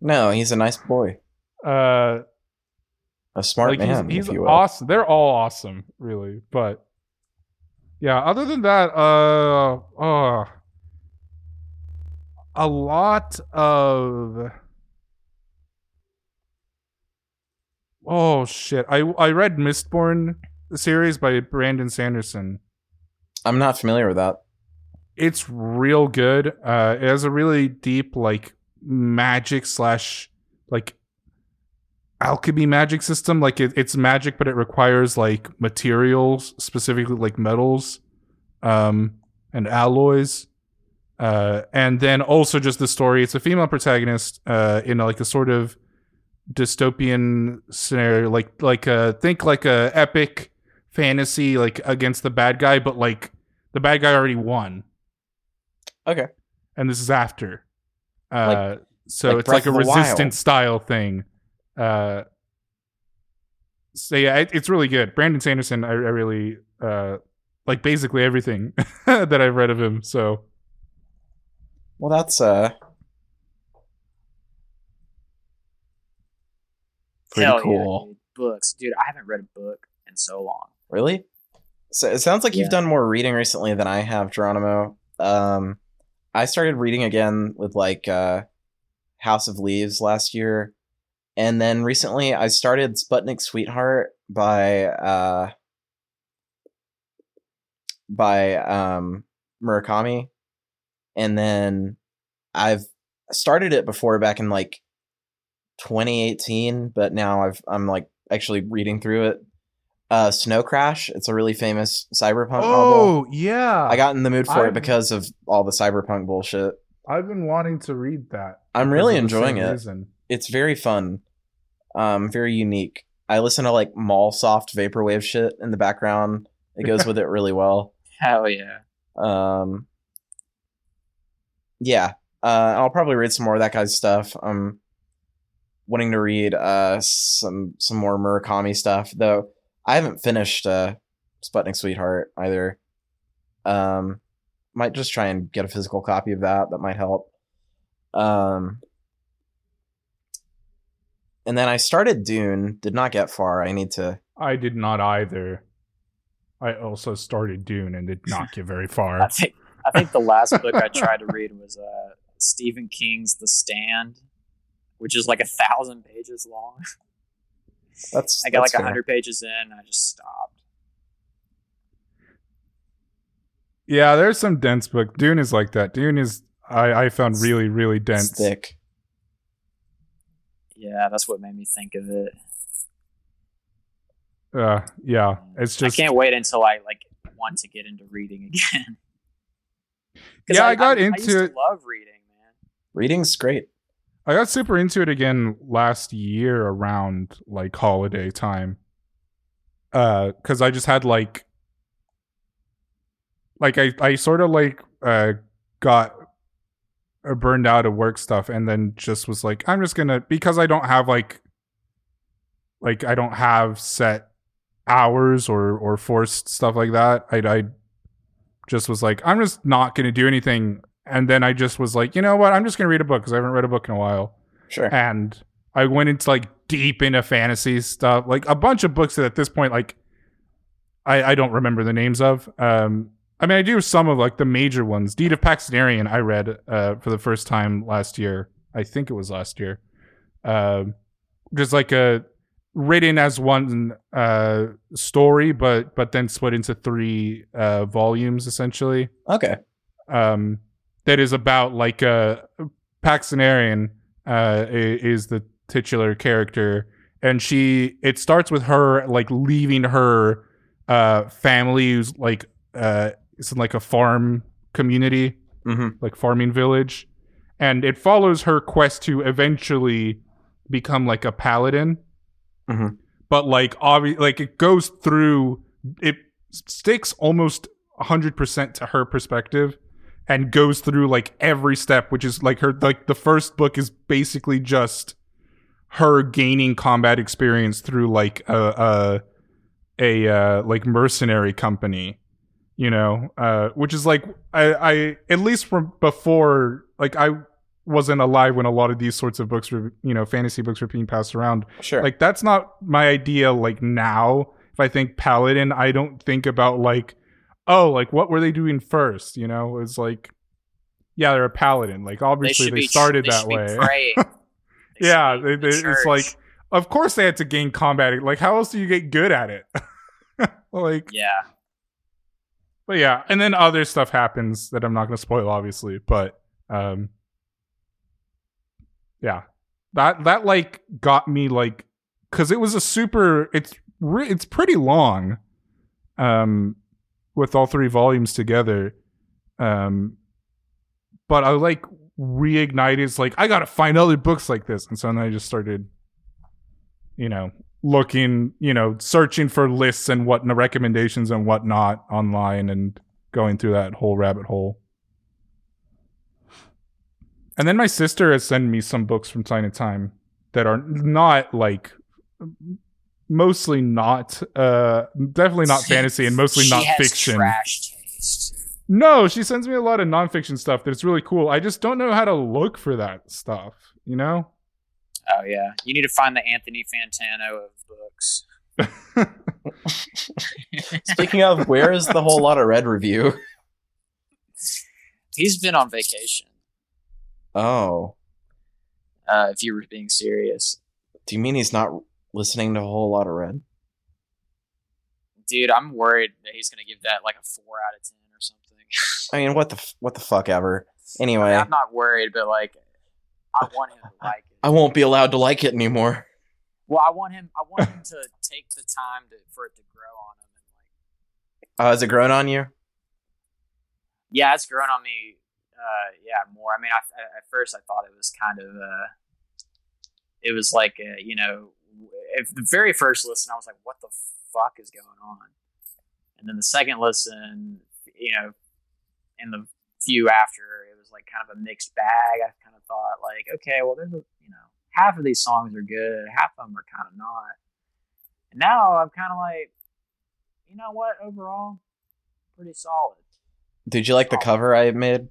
No, he's a nice boy. uh, A smart like man, he's, if he's awesome. They're all awesome, really. But yeah, other than that, uh, uh a lot of oh shit. I I read Mistborn series by Brandon Sanderson. I'm not familiar with that. It's real good. Uh, it has a really deep like magic slash like alchemy magic system. Like it, it's magic, but it requires like materials, specifically like metals, um, and alloys. Uh, and then also just the story. It's a female protagonist, uh, in like a sort of dystopian scenario, like like uh think like a epic fantasy, like against the bad guy, but like the bad guy already won Okay. and this is after. Uh, so like it's like a Breath of the Wild. resistance style thing. Uh, so yeah, it, it's really good. Brandon Sanderson, I, I really uh, like basically everything <laughs> that I've read of him. So Well, that's uh pretty Hell cool. Yeah, dude. Books, dude. I haven't read a book in so long. Really? So it sounds like you've done more reading recently than I have, Geronimo. Um, I started reading again with like uh, House of Leaves last year, and then recently I started Sputnik Sweetheart by uh, by um, Murakami, and then I've started it before back in like 2018, but now I've I'm like actually reading through it uh Snow Crash. It's a really famous cyberpunk novel. Oh yeah, I got in the mood for I've- it because of all the cyberpunk bullshit. I've been wanting to read that. I'm really enjoying it. reason. It's very fun. Um very unique. I listen to like Mallsoft vaporwave shit in the background. It goes with it really well. <laughs> Hell yeah. Um Yeah. Uh I'll probably read some more of that guy's stuff. I'm wanting to read uh some some more Murakami stuff, though I haven't finished uh Sputnik Sweetheart either. Um might just try and get a physical copy of that. That might help. Um and then I started Dune, did not get far. I need to I did not either. I also started Dune and did not get very <laughs> far. I think I think the last book I <laughs> tried to read was uh, Stephen King's The Stand, which is like a thousand pages long. That's I got like that's a fair. hundred pages in, I just stopped. Yeah, there's some dense book. Dune is like that. Dune is I, I found really really dense. It's thick. Yeah, that's what made me think of it. Uh, yeah, it's just I can't wait until I like want to get into reading <laughs> again. Yeah, I got I used into to it- Love reading, man. Reading's great. I got super into it again last year around like holiday time. Uh cuz I just had like like I I sort of like uh got uh, burned out of work stuff and then just was like I'm just to because I don't have like like I don't have set hours or or forced stuff like that. I I just was like I'm just not to do anything and then I just was like, you know what? I'm just going to read a book cuz I haven't read a book in a while Sure. and I went into like deep into fantasy stuff, like a bunch of books that at this point, like I, I don't remember the names of. Um, I mean, I do some of like the major ones. Deed of Paksenarrion, I read uh, for the first time last year. I think it was last year. Um, just like a written as one uh, story, but but then split into three uh, volumes essentially Okay. um, that is about like uh, Paksenarrion uh, is the titular character, and she it starts with her like leaving her uh family who's like uh it's in like a farm community hmm like farming village. And it follows her quest to eventually become like a paladin. Mhm. but like obvi- like it goes through it sticks almost 100% to her perspective and goes through like every step which is like her like the first book is basically just her gaining combat experience through like a a, a uh, like mercenary company you know? Uh which is like i i at least from before like i wasn't alive when a lot of these sorts of books were you know fantasy books were being passed around. Sure. like that's not my idea like now. If i think paladin i don't think about like oh like what were they doing first? You know it's like yeah they're a paladin. Like obviously they, be started they that way. <laughs> They yeah they, it's like of course they had to gain combat. Like how else do you get good at it? <laughs> Like yeah, but yeah and then other stuff happens that i'm not going to spoil obviously but um yeah. That that like got me like because it was a super it's re- it's pretty long. Um with all three volumes together um but i like reignited like i gotta find other books like this. And so then i just started you know looking you know searching for lists and what recommendations and whatnot online and going through that whole rabbit hole. And then my sister has sent me some books from time to time that are not like mostly not uh definitely not fantasy and mostly she not has fiction Trash taste. no she sends me a lot of nonfiction stuff that's really cool i just don't know how to look for that stuff you know Oh yeah, you need to find the Anthony Fantano of books. <laughs> Speaking of, where is the whole lot of red review? He's been on vacation. Oh, Uh, if you were being serious, do you mean he's not listening to a Whole Lotta Red? dude, I'm worried that he's gonna give that like a four out of ten or something. <laughs> I mean, what the f- what the fuck ever. Anyway, I'm not worried, but like, I want him to like it. I won't be allowed to like it anymore. Well, I want him. I want him to take the time to for it to grow on him and like. Uh, has it grown on you? Yeah, it's grown on me. Uh, yeah, more. I mean, I, at first I thought it was kind of. Uh, it was like a, you know, if the very first listen, I was like, "What the fuck is going on?" And then the second listen, you know, in the few after, it was like kind of a mixed bag. I kind of thought like, okay, well, there's a you know, half of these songs are good, half of them are kind of not. And now I'm kind of like, you know what? Overall, pretty solid. Did you like the cover I made?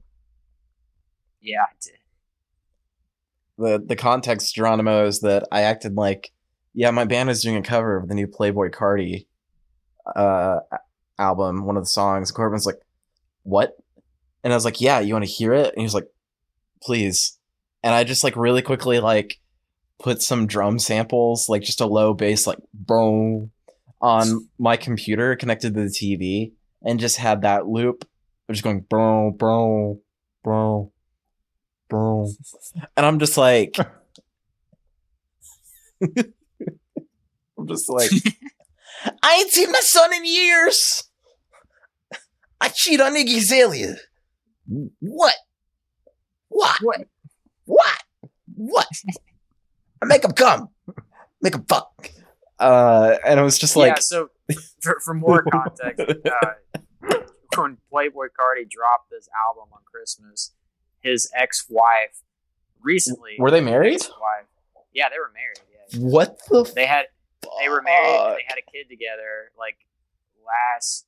Yeah, I did. The the context, Geronimo, is that I acted like, yeah, my band is doing a cover of the new Playboi Carti uh, album, one of the songs. Corbin's like, what? And I was like, yeah, you want to hear it? And he was like, please. And I just like really quickly like put some drum samples, like just a low bass, like boom, on my computer connected to the TV, and just had that loop, just going boom, boom, boom, boom, and I'm just like, <laughs> <laughs> I'm just like, <laughs> I ain't seen my son in years. I cheat on Iggy Azalea. What? What? What? What? What? I make him come. Make him fuck. Uh, and it was just like, yeah. So, for, for more <laughs> context, uh, when Playboi Carti dropped this album on Christmas, his ex-wife recently were they married? Yeah, they were married. Yeah, What the? they had they were married. They had a kid together. Like last,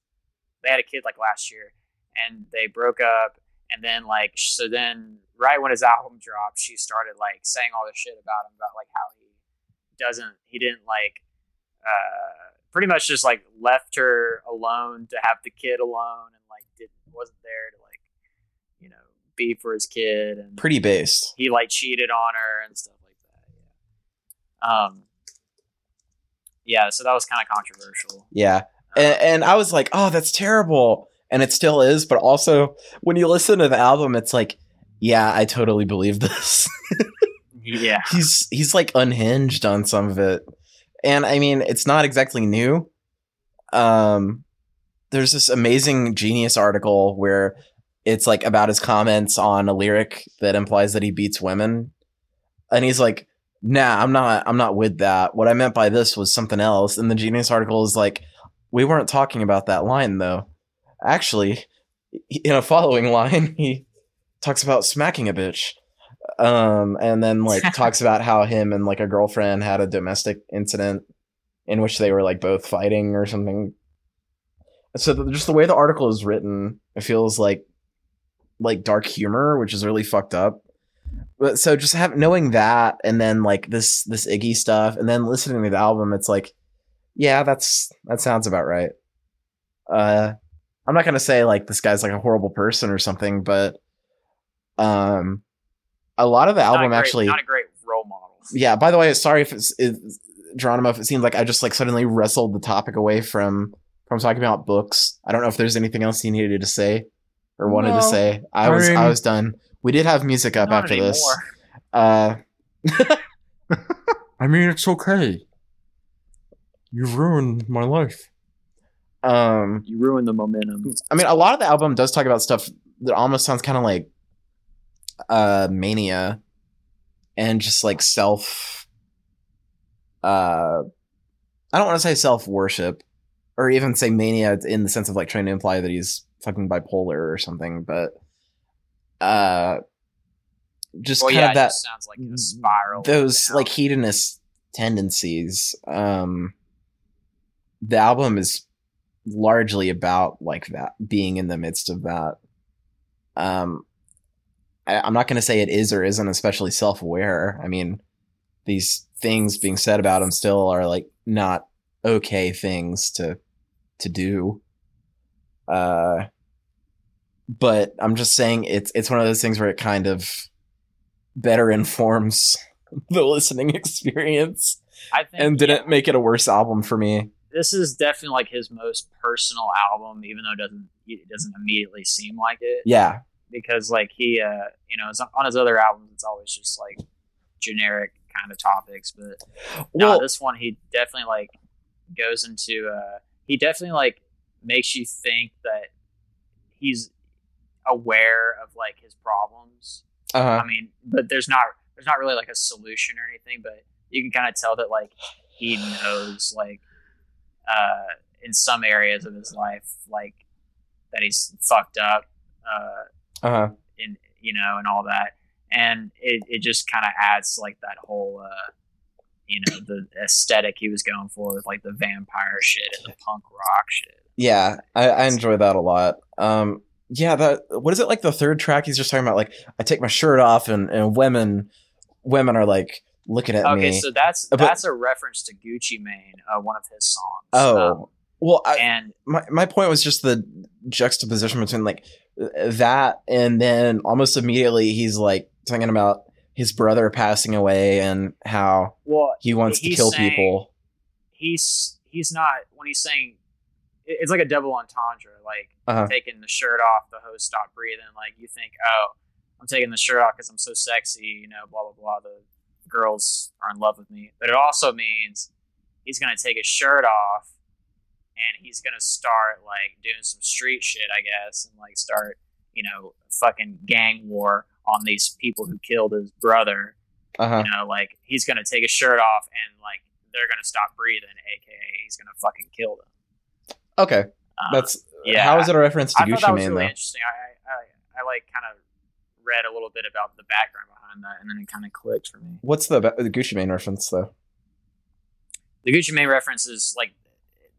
they had a kid like last year, and they broke up. And then like so, then right when his album dropped, she started like saying all this shit about him about like how he doesn't, he didn't like, uh, pretty much just like left her alone to have the kid alone, and like didn't wasn't there to like, you know, be for his kid and Pretty based. he like cheated on her and stuff like that. Yeah. Um. Yeah, so that was kind of controversial. Yeah. And, and I was like, oh, that's terrible. And it still is. But also, when you listen to the album, it's like, yeah, I totally believe this. <laughs> Yeah. he's he's like unhinged on some of it. And I mean, it's not exactly new. um, there's this amazing genius article where it's like about his comments on a lyric that implies that he beats women, and he's like, "Nah, I'm not. I'm not with that. What I meant by this was something else." And the genius article is like, "We weren't talking about that line though. Actually, in a following line, <laughs> he talks about smacking a bitch." Um, and then like <laughs> talks about how him and like a girlfriend had a domestic incident in which they were like both fighting or something. So the, just the way the article is written, it feels like like dark humor, which is really fucked up. But so just have knowing that, and then like this this Iggy stuff, and then listening to the album, it's like, yeah, that's that sounds about right. Uh, I'm not gonna say like this guy's like a horrible person or something, but um, a lot of the Not a album great- actually not a great role model. yeah by the way sorry if it's it, geronimo if it seems like i just like suddenly wrestled the topic away from from talking about books i don't know if there's anything else you needed to say or wanted No. to say i I was i mean- was done we did have music up Not after this uh <laughs> I mean, it's okay. You ruined my life. um You ruined the momentum. i mean a lot of the album does talk about stuff that almost sounds kind of like uh mania and just like self uh i don't want to say self worship or even say mania in the sense of like trying to imply that he's fucking bipolar or something but uh just Well, kind yeah, of that sounds like a spiral. those like hedonist tendencies um the album is largely about like that being in the midst of that. Um I, i'm not going to say it is or isn't especially self-aware. I mean these things being said about him still are like not okay things to to do. Uh but i'm just saying it's it's one of those things where it kind of better <laughs> informs the listening experience I think, and didn't yeah, make it a worse album for me. this is definitely like his most personal album, even though it doesn't it doesn't immediately seem like it. Yeah. because like he uh you know on his other albums it's always just like generic kind of topics but no Well, this one he definitely like goes into uh he definitely like makes you think that he's aware of like his problems uh, i mean but there's not there's not really like a solution or anything but you can kind of tell that like he knows like uh in some areas of his life like that he's fucked up uh uh-huh. and you know and all that and it, it just kind of adds like that whole uh you know the aesthetic he was going for with like the vampire shit and the punk rock shit yeah, I, I enjoy that a lot. Um, yeah, that what is it like the third track? He's just talking about like I take my shirt off and, and women women are like looking at okay me. Okay, so that's But- that's a reference to gucci mane uh, one of his songs oh, Um, well, I, and my my point was just the juxtaposition between like that and then almost immediately he's like talking about his brother passing away and how well he wants to kill saying- people. he's he's not when he's saying it's like a double entendre like Uh-huh. taking the shirt off the host stop breathing like you think oh i'm taking the shirt off because i'm so sexy you know blah blah blah the girls are in love with me but it also means he's gonna take his shirt off and he's gonna start like doing some street shit i guess and like start you know fucking gang war on these people who killed his brother Uh huh. you know, like he's gonna take his shirt off and like they're gonna stop breathing, aka he's gonna fucking kill them. Okay, Um, that's yeah. how is it a reference to I Gucci that was Mane really though? interesting. I, I I like kind of read a little bit about the background behind that, and then it kind of clicked for me. What's the, the Gucci Mane reference though? The Gucci Mane reference is like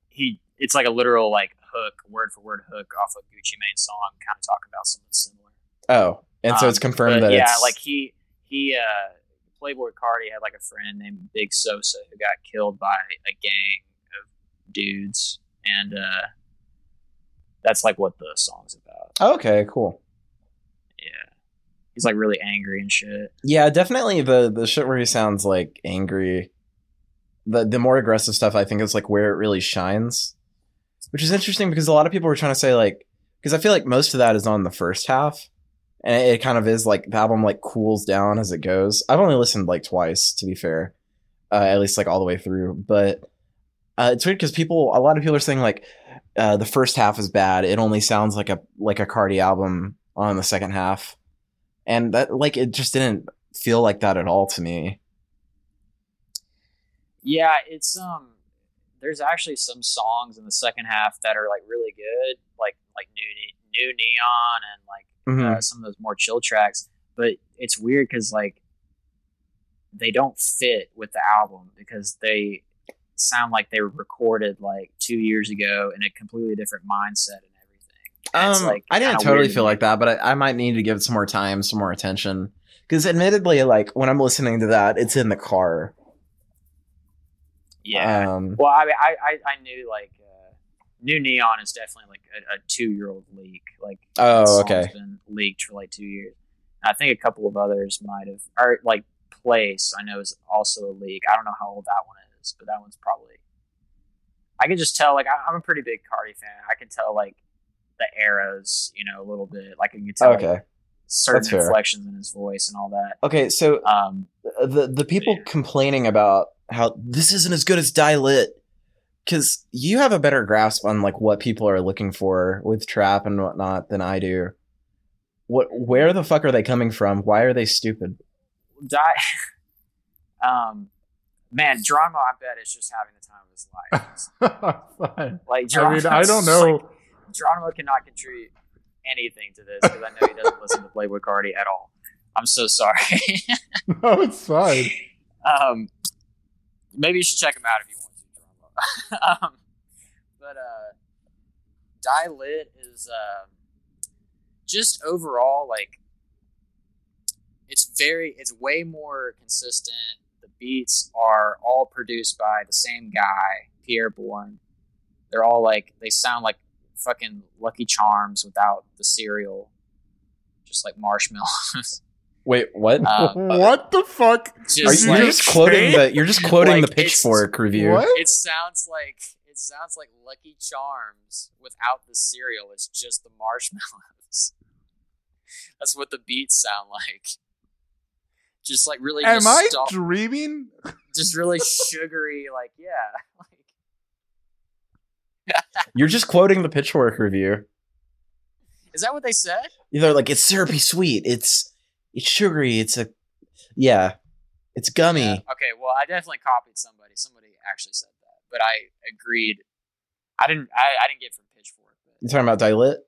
he, it's like a literal like hook, word for word hook off a Gucci Mane song, kind of talk about something similar. Oh, and so Um, it's confirmed that yeah, it's like he he uh Playboi Carti had like a friend named Big Sosa who got killed by a gang of dudes, and uh that's like what the song's about. okay, cool. Yeah, he's like really angry and shit. Yeah, definitely the the shit where he sounds like angry. The the more aggressive stuff, I think, is like where it really shines, which is interesting because a lot of people were trying to say like because I feel like most of that is on the first half, and it, it kind of is like the album like cools down as it goes. I've only listened like twice, to be fair, uh, at least like all the way through, but Uh, it's weird because people, a lot of people are saying like uh, the first half is bad. It only sounds like a like a Carti album on the second half, and that like it just didn't feel like that at all to me. Yeah, it's um. There's actually some songs in the second half that are like really good, like like new new neon and like Mhm. uh, some of those more chill tracks. But it's weird because like they don't fit with the album because they sound like they were recorded like two years ago in a completely different mindset and everything. And Um, like, I didn't totally feel like that, but I, I might need to give it some more time, some more attention. Because admittedly, like when I'm listening to that, it's in the car. Yeah. Um, well, I mean, I I, I knew like uh, new neon is definitely like a, a two year old leak. Like Oh, okay. been leaked for like two years. I think a couple of others might have, or like Place. I know is also a leak. I don't know how old that one is, but that one's probably. I can just tell. Like I, I'm a pretty big Carti fan. I can tell like the arrows, you know, a little bit. Like I can tell like, okay. certain That's fair. inflections in his voice and all that. Okay, so Um, the the people Yeah. complaining about how this isn't as good as Die Lit, because you have a better grasp on like what people are looking for with trap and whatnot than I do. What? Where the fuck are they coming from? Why are they stupid? die. <laughs> um, man, Geronimo, I bet is just having the time of his life. <laughs> Fine. Like I mean, I don't know. Like, Geronimo cannot contribute anything to this because I know he doesn't <laughs> listen to Playboi Carti at all. I'm so sorry. <laughs> no, it's fine. um, maybe you should check him out if you want to, um, but uh, Die Lit is uh, just overall like it's very it's way more consistent. The beats are all produced by the same guy, Pi'erre Bourne. They're all like they sound like fucking Lucky Charms without the cereal, just like marshmallows. <laughs> Wait, what? Uh, <laughs> what the fuck? just are you like, just quoting the you're just <laughs> quoting Like, the Pitchfork review? What? it sounds like it sounds like Lucky Charms without the cereal. It's just the marshmallows. That's what the beats sound like. Just like really, Am I nostal- dreaming? just really sugary. Like yeah, like You're just quoting the Pitchfork review. is that what they said? They're like it's syrupy sweet. It's it's sugary. It's a yeah. It's gummy. Yeah. Okay, well, I definitely copied somebody. Somebody actually said that, but I agreed. I didn't. I, I didn't get from Pitchfork, but You talking about Die Lit?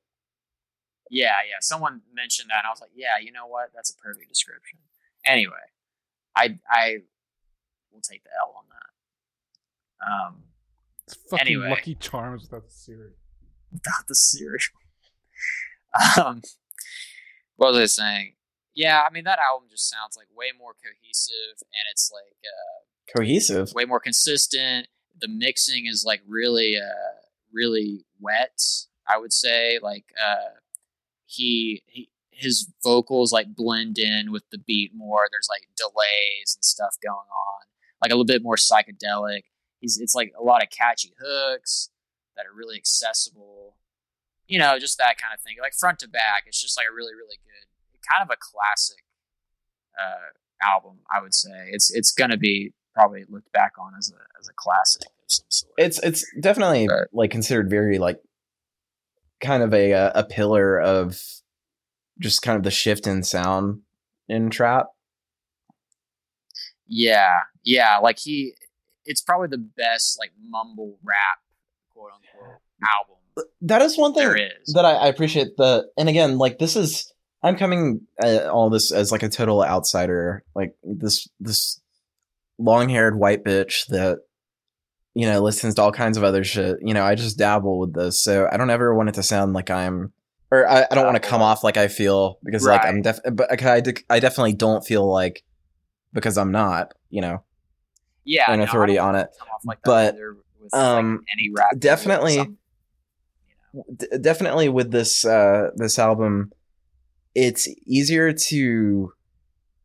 yeah, yeah. Someone mentioned that, and I was like, yeah, you know what? That's a perfect description. Anyway, I I will take the L on that. Um, It's fucking Anyway. Lucky Charms without the cereal. without the cereal. <laughs> um, what was I saying? Yeah, I mean that album just sounds like way more cohesive, and it's like uh, Cohesive. way more consistent. The mixing is like really, uh, really wet. I would say like uh, he he his vocals like blend in with the beat more. There's like delays and stuff going on, like a little bit more psychedelic. He's it's like a lot of catchy hooks that are really accessible. You know, just that kind of thing, like front to back. It's just like a really, really good, kind of a classic uh, album. I would say it's it's gonna be probably looked back on as a as a classic of some sort. It's it's definitely But- like considered very like kind of a uh, a pillar of just kind of the shift in sound in trap. yeah, yeah. Like he, it's probably the best like mumble rap quote unquote album That is one thing is. that I, I appreciate. The and again, like this is I'm coming at all this as like a total outsider, like this this long haired white bitch that you know listens to all kinds of other shit. You know, I just dabble with this, so I don't ever want it to sound like I'm. Or I, I don't want to come off like I feel because like I'm Right. def but okay, I, de- I definitely don't feel like because I'm not you know yeah, an no, authority on it. Like but, with um, like definitely- Some- you know. D- definitely with this uh this album it's easier to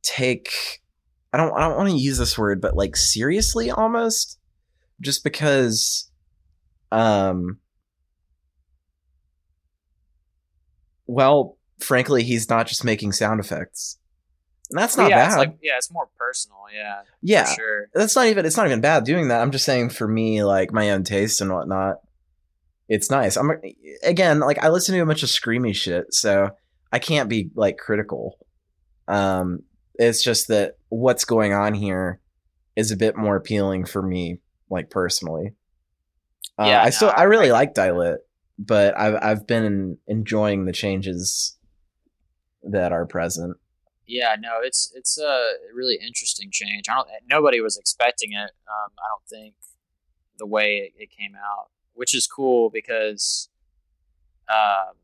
take i don't i don't want to use this word but like seriously almost just because um well frankly he's not just making sound effects And that's not yeah, bad. it's like yeah, it's more personal. Yeah, yeah, sure. that's not even it's not even bad doing that. I'm just saying for me, like my own taste and whatnot, it's nice. I'm again like I listen to a bunch of screamy shit, so I can't be like critical. Um, it's just that what's going on here is a bit more appealing for me, like personally. Uh, Yeah, I no, still I- really I- like Die Lit, but I've I've been enjoying the changes that are present. Yeah, no, it's it's a really interesting change. I don't. Nobody was expecting it. Um, I don't think the way it, it came out, which is cool because, um,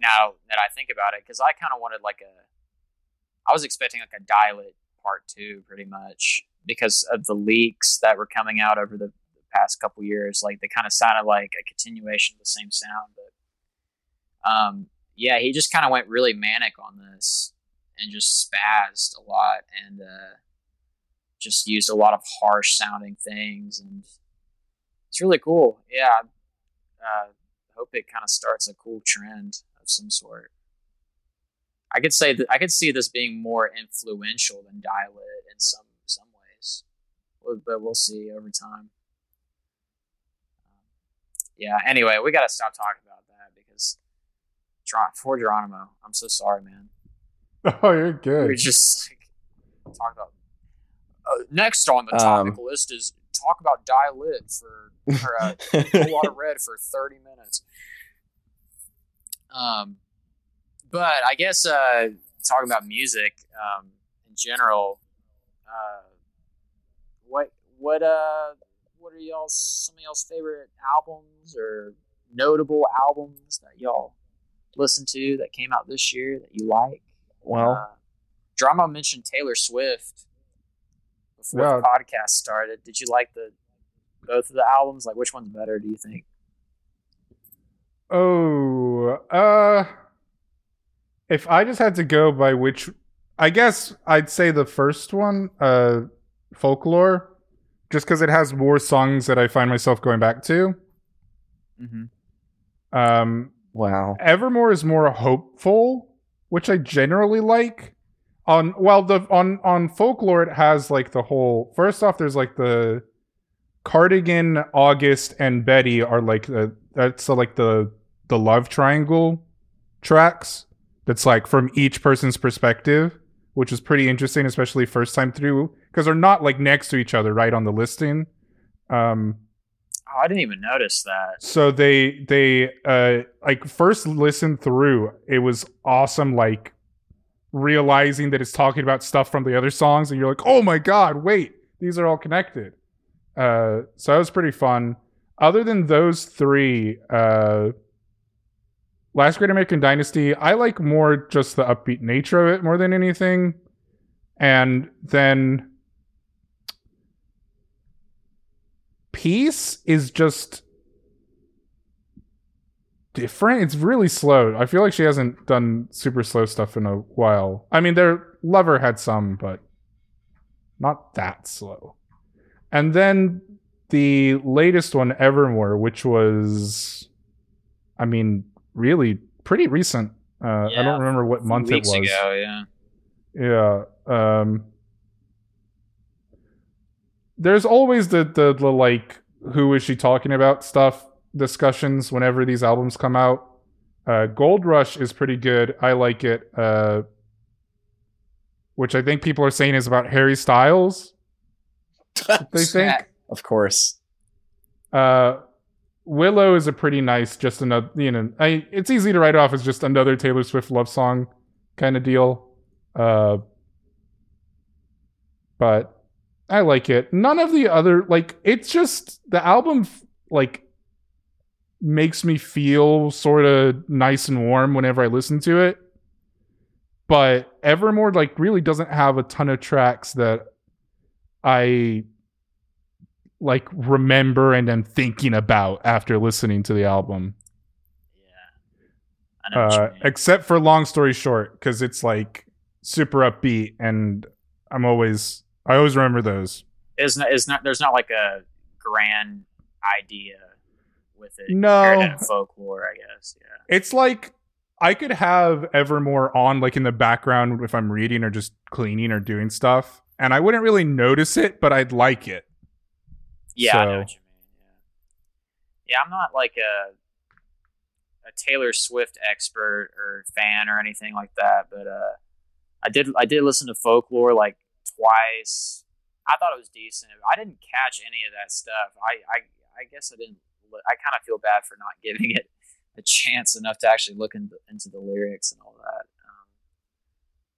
now that I think about it, because I kind of wanted like a, I was expecting like a Die Lit part two, pretty much because of the leaks that were coming out over the past couple years. Like they kind of sounded like a continuation of the same sound, but um, yeah, he just kind of went really manic on this and just spazzed a lot and uh, just used a lot of harsh sounding things and it's really cool. Yeah, uh, hope it kind of starts a cool trend of some sort. I could say that I could see this being more influential than Die Lit in some some ways, but we'll see over time. Yeah. Anyway, we gotta stop talking about that because Geron- for Geronimo, I'm so sorry, man. <laughs> Oh, you're good. We're just like talk about. Uh, next on the Um, topic list is talk about Die Lit for or uh, a whole lot of red for 30 minutes. Um, but I guess uh, talking about music um, in general, uh, what what uh what are y'all some of y'all's favorite albums or notable albums that y'all listen to that came out this year that you like? Well, Uh, Drama mentioned Taylor Swift before Yeah. the podcast started. Did you like the both of the albums? Like, which one's better? Do you think? Oh, uh, if I just had to go by which, I guess I'd say the first one, uh, folklore, just because it has more songs that I find myself going back to. Mm-hmm. Um, wow. Evermore is more hopeful, which I generally like. On well, the on on folklore it has like the whole. First off, there's like the cardigan, August, and Betty are like the that's like the the love triangle tracks. That's like from each person's perspective, which is pretty interesting, especially first time through because they're not like next to each other right on the listing. Um, Oh, I didn't even notice that. so they they uh like first listen through it was awesome like realizing that it's talking about stuff from the other songs and you're like oh my god wait these are all connected uh so that was pretty fun other than those three uh last great american dynasty i like more just the upbeat nature of it more than anything and then peace is just different. It's really slow. I feel like she hasn't done super slow stuff in a while. I mean, their lover had some, but not that slow. And then the latest one, Evermore, which was, I mean, really pretty recent. Uh, I don't remember what month it was. ago, yeah. Yeah. Um There's always the, the the like who is she talking about stuff discussions whenever these albums come out. Uh Gold Rush is pretty good. I like it. Uh which I think people are saying is about Harry Styles. <laughs> They think of course. uh Willow is a pretty nice just another you know, I it's easy to write off as just another Taylor Swift love song kind of deal. Uh but I like it. None of the other like it's just the album like makes me feel sort of nice and warm whenever I listen to it. But Evermore like really doesn't have a ton of tracks that I like remember and am thinking about after listening to the album. Yeah. I know what you Uh, except for long story short, because it's like super upbeat, and I'm always I always remember those. It's not, it's not, there's not like a grand idea with it. No. folklore, I guess. Yeah. It's like I could have Evermore on like in the background if I'm reading or just cleaning or doing stuff, and I wouldn't really notice it, but I'd like it. Yeah, I know what you mean. Yeah. yeah, I'm not like a a Taylor Swift expert or fan or anything like that, but uh, I did I did listen to Folklore like twice. I thought it was decent. I didn't catch any of that stuff. I I, I guess I didn't. I kind of feel bad for not <laughs> giving it a chance enough to actually look into, into the lyrics and all that. Um,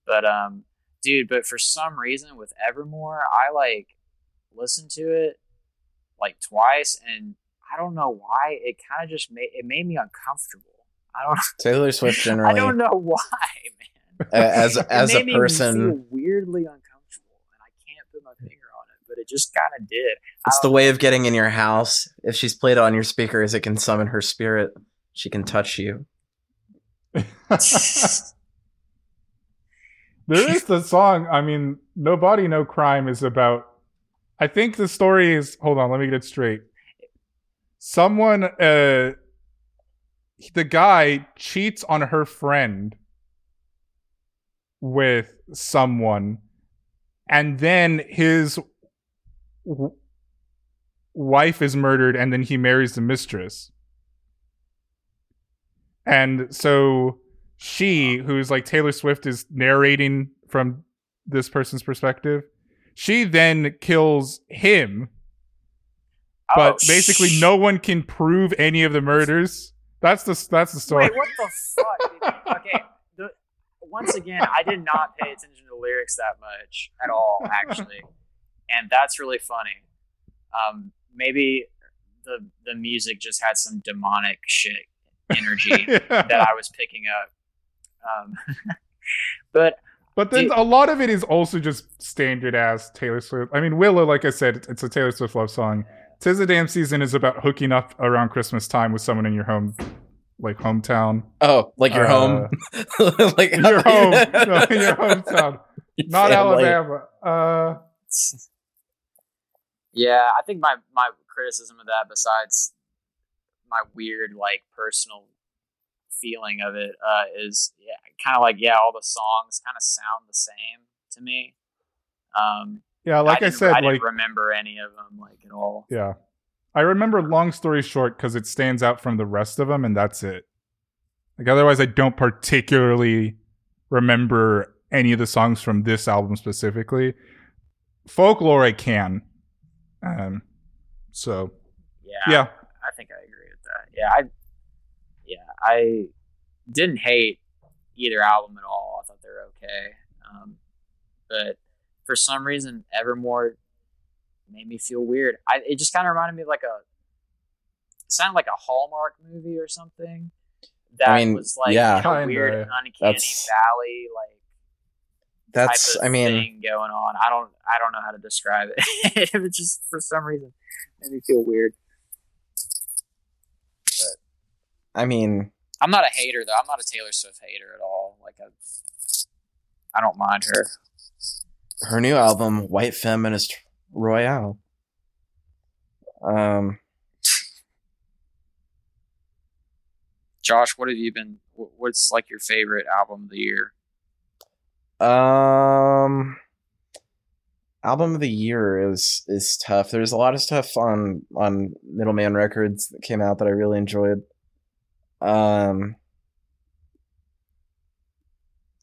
but um, dude, but for some reason with Evermore, I like listened to it like twice, and I don't know why. It kind of just made it made me uncomfortable. I don't. <laughs> Taylor Swift generally. I don't know <laughs> why, man. as as a made me feel person, weirdly uncomfortable, and I can't put my finger on it, but it just kind of did. It's the don't way know. of getting in your house. If she's played on your speakers, it can summon her spirit. She can touch you. <laughs> <laughs> There is the song. I mean, No Body, No Crime is about. I think the story is. Hold on, let me get it straight. Someone, uh, the guy cheats on her friend with someone, and then his w- wife is murdered, and then he marries the mistress. And so she, who's like Taylor Swift, is narrating from this person's perspective. She then kills him, oh, but Oh, basically sh- no one can prove any of the murders. That's the that's the story. Wait, what the fuck? Okay, the, once again, I did not pay attention to the lyrics that much at all, actually, and that's really funny. Um, maybe the the music just had some demonic shit energy <laughs> that I was picking up. Um, <laughs> but But then Dude. a lot of it is also just standard ass Taylor Swift. I mean, Willow, like I said, it's a Taylor Swift love song. Tis the Damn Season is about hooking up around Christmas time with someone in your home, like hometown. Oh, like your Uh, home, <laughs> like Your home, no, your hometown, not Family. Alabama. Uh, yeah, I think my my criticism of that, besides my weird like personal feeling of it, uh, is yeah, kind of like yeah, all the songs kind of sound the same to me. Um, yeah, like I, didn't- said, I didn't remember any of them like at all. yeah, I remember. Long story short, because it stands out from the rest of them, and that's it. Like otherwise, I don't particularly remember any of the songs from this album specifically. Folklore, I can. Um, so Yeah, yeah, I think I agree with that. Yeah, I yeah, I didn't hate either album at all. I thought they were okay. Um, but for some reason, Evermore made me feel weird. I it just kind of reminded me of like a it sounded like a Hallmark movie or something. That I mean, was like yeah. in a weird Kinda. uncanny That's- valley like That's, I mean, going on. I don't I don't know how to describe it. <laughs> it just for some reason made me feel weird. But I mean, I'm not a hater though. I'm not a Taylor Swift hater at all. Like I, I don't mind her. her new album, White Feminist Royale. Um, Josh, what have you been? What's like your favorite album of the year? Um, album of the year is is tough. There's a lot of stuff on on Middleman Records that came out that I really enjoyed. Um,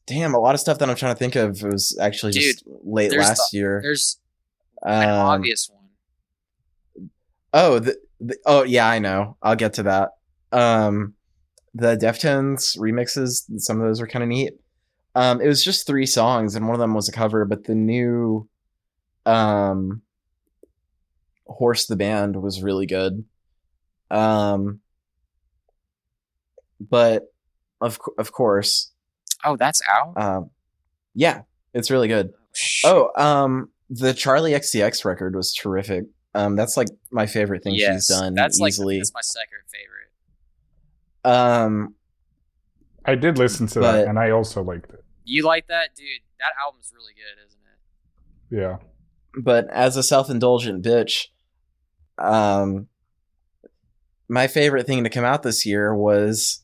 damn, a lot of stuff that I'm trying to think of was actually just late last year. There's an Um, obvious one. Oh, the, the oh yeah, I know. I'll get to that. Um, the Deftones remixes, some of those were kind of neat. Um, it was just three songs, and one of them was a cover. But the new, um, Horse the band was really good. Um, but of of course, Oh, that's out. um, yeah, it's really good. Shit. Oh, um, the Charli XCX record was terrific. Um, that's like my favorite thing yes, she's done That's like easily. that's my second favorite. um, I did listen to But- that, and I also liked it. You like that, dude? That album's really good, isn't it? Yeah, but as a self-indulgent bitch, um, my favorite thing to come out this year was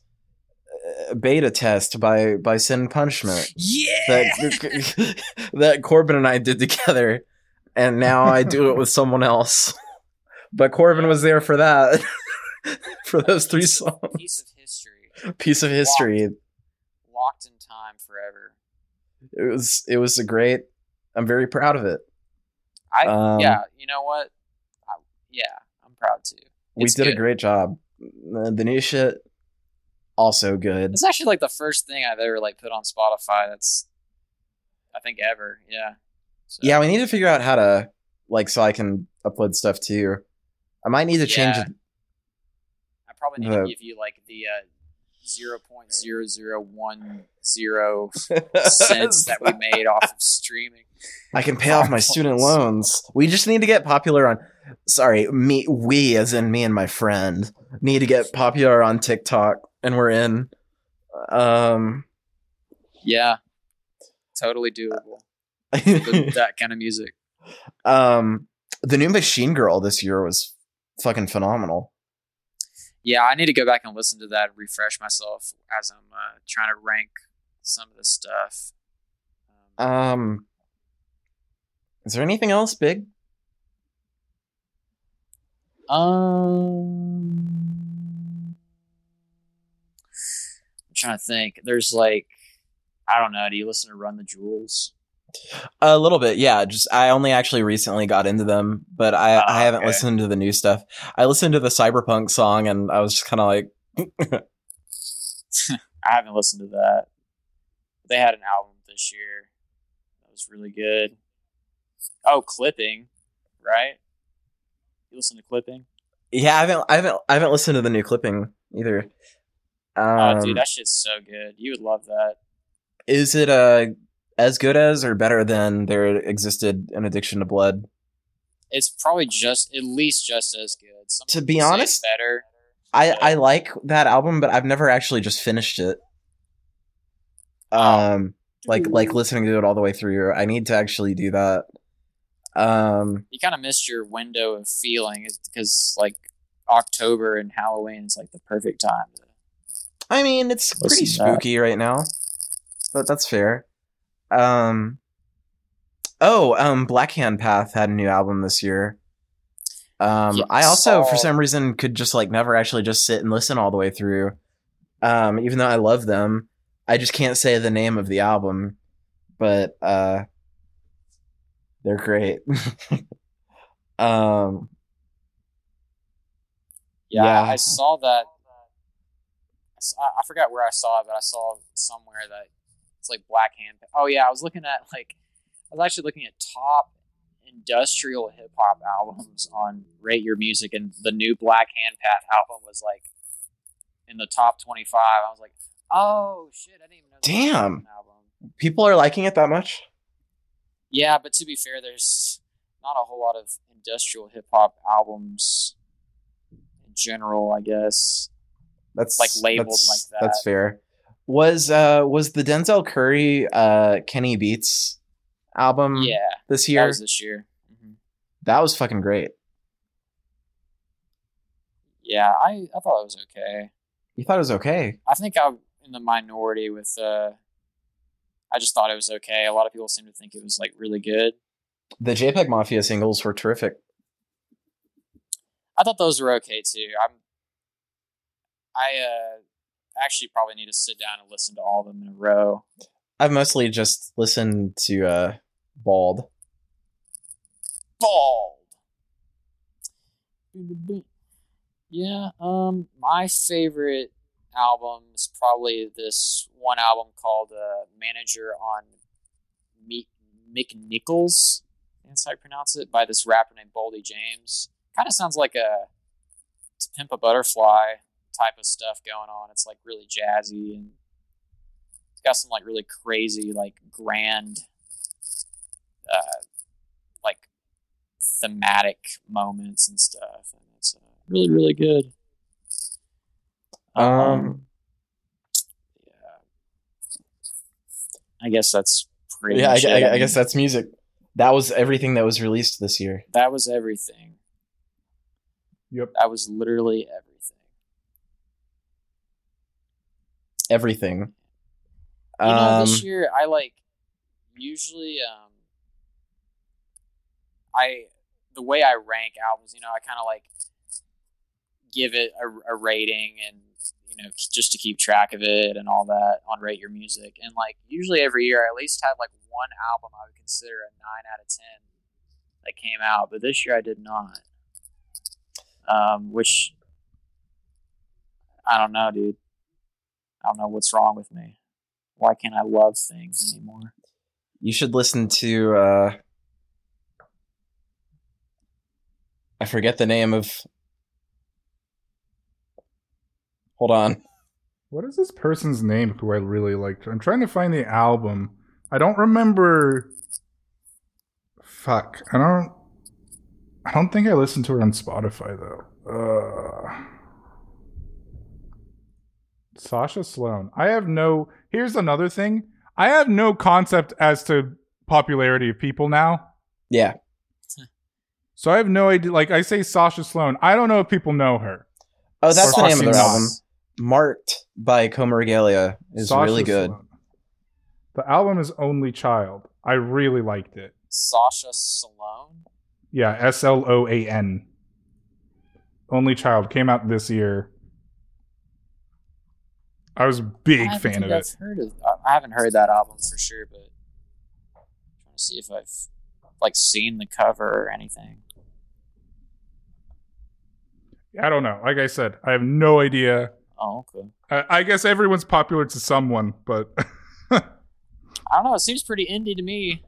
uh, beta test by by Sin Punishment Yeah. that <laughs> that Corbin and I did together, and now I do it with someone else. But Corbin was there for that, <laughs> for those three piece of, songs. piece of history Piece of history. locked in time forever. It was it was a great. I'm very proud of it. I Um, yeah, you know what? I, yeah, I'm proud too. We It's did a great job. Uh, The new shit, also good. It's actually like the first thing I've ever like put on Spotify. That's I think ever. Yeah. So, Yeah, we need to figure out how to like so I can upload stuff too. I might need to change Yeah. it. I probably need the- to give you like the uh, zero point zero zero one zero cents that we made off of streaming. I can pay off my student loans. We just need to get popular on. Sorry, me. We, as in me and my friend, need to get popular on TikTok, and we're in. Um, Yeah. Totally doable. <laughs> That kind of music. um, the new Machine Girl this year was fucking phenomenal. Yeah, I need to go back and listen to that and refresh myself as I'm uh, trying to rank some of the stuff. Um, Um, is there anything else big? Um, I'm trying to think. There's like, I don't know. Do you listen to Run the Jewels? A little bit, yeah. Just I only actually recently got into them, but I Ah, I haven't okay. listened to the new stuff. I listened to the cyberpunk song, and I was just kind of like, <laughs> I haven't listened to that. They had an album this year that was really good. Oh, Clipping, right? You listen to Clipping? yeah, I haven't I haven't I haven't listened to the new clipping either. Um, oh, dude, that shit's so good. You would love that. is it uh as good as or better than there existed an addiction to blood? It's probably just at least just as good. Some To be honest, better. I I like that album, but I've never actually just finished it. Oh. Um, like like listening to it all the way through. I need to actually do that. Um, You kind of missed your window of feeling because like October and Halloween is like the perfect time. To, I mean, it's pretty Listen that. spooky right now, but that's fair. Um, oh, um, Black Hand Path had a new album this year. Um, Yeah, I also, for some reason, could just like never actually just sit and listen all the way through. Um, even though I love them, I just can't say the name of the album, but uh, they're great. <laughs> um, yeah, Yeah. I saw that. I forgot where I saw it, but I saw somewhere that it's like Black Hand. Oh yeah, I was looking at like I was actually looking at top industrial hip hop albums on Rate Your Music, and the new Black Hand Path album was like in the top twenty five. I was like, oh shit, I didn't even know. Damn. album. people are liking it that much. Yeah, but to be fair, there's not a whole lot of industrial hip hop albums in general. I guess. That's Like, labeled that's- like that. That's fair. Was uh was the Denzel Curry uh Kenny Beats album yeah, this that year? was this year. hmm that was fucking great. Yeah, I, I thought it was okay. You thought it was okay. I think I'm in the minority with. uh I just thought it was okay. A lot of people seem to think it was like really good. The JPEG Mafia singles were terrific. I thought those were okay too. I'm. I uh actually probably need to sit down and listen to all of them in a row. I've mostly just listened to uh Bald. bald. Yeah, um, my favorite album is probably this one album called uh, "Manager" on Meek McNichols. That's how I pronounce it. By this rapper named Boldy James. Kind of sounds like a to pimp a butterfly type of stuff going on. It's like really jazzy and it's got some like really crazy, like grand, uh, like thematic moments and stuff, and it's uh, really really good. Um, yeah, I guess that's pretty. yeah, I. I- I guess that's music. That was everything that was released this year. that was everything. Yep. That was literally everything. Everything. You know, Um, this year I like usually um I the way I rank albums, you know, I kind of like give it a, a rating and you know just to keep track of it and all that on rate your music. And like usually every year I at least have like one album I would consider a 9 out of 10 that came out but this year I did not. Um which I don't know dude I don't know what's wrong with me why can't I love things anymore you should listen to uh I forget the name of Hold on. What is this person's name who I really liked? I'm trying to find the album. I don't remember. Fuck. I don't. I don't think I listened to her on Spotify though. Uh, Sasha Sloan. I have no. Here's another thing. I have no concept as to popularity of people now. Yeah. So I have no idea. Like I say, Sasha Sloan. I don't know if people know her. Oh, that's Or the name of their Foxy album. Moss. Marked by Coma Regalia is Sasha really good. Sloan. The album is Only Child. I really liked it. Sasha Sloan. Yeah, S L O A N. Only Child came out this year. I was a big I fan of I've it. Heard of, I- I haven't heard that album for sure, but I'm trying to see if I've like seen the cover or anything. I don't know. Like I said, I have no idea. Oh, okay. I, I guess everyone's popular to someone, but <laughs> I don't know. It seems pretty indie to me.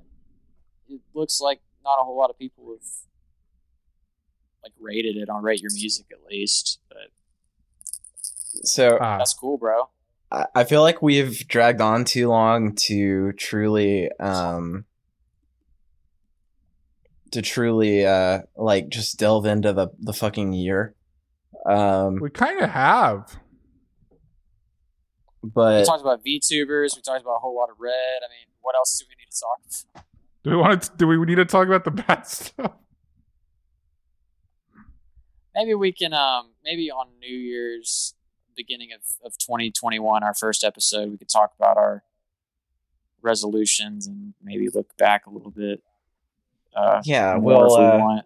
It looks like not a whole lot of people have like rated it on Rate Your Music at least, but So ah, that's cool, bro. I I feel like we've dragged on too long to truly um to truly uh like just delve into the the fucking year. Um we kind of have. But we talked about VTubers. We talked about a Whole Lotta Red. I mean, what else do we need to talk about? Do we want to? Do we need to talk about the bad <laughs> stuff? maybe we can um maybe on new year's beginning of, of 2021 our first episode we could talk about our resolutions and maybe look back a little bit uh yeah, we'll we uh,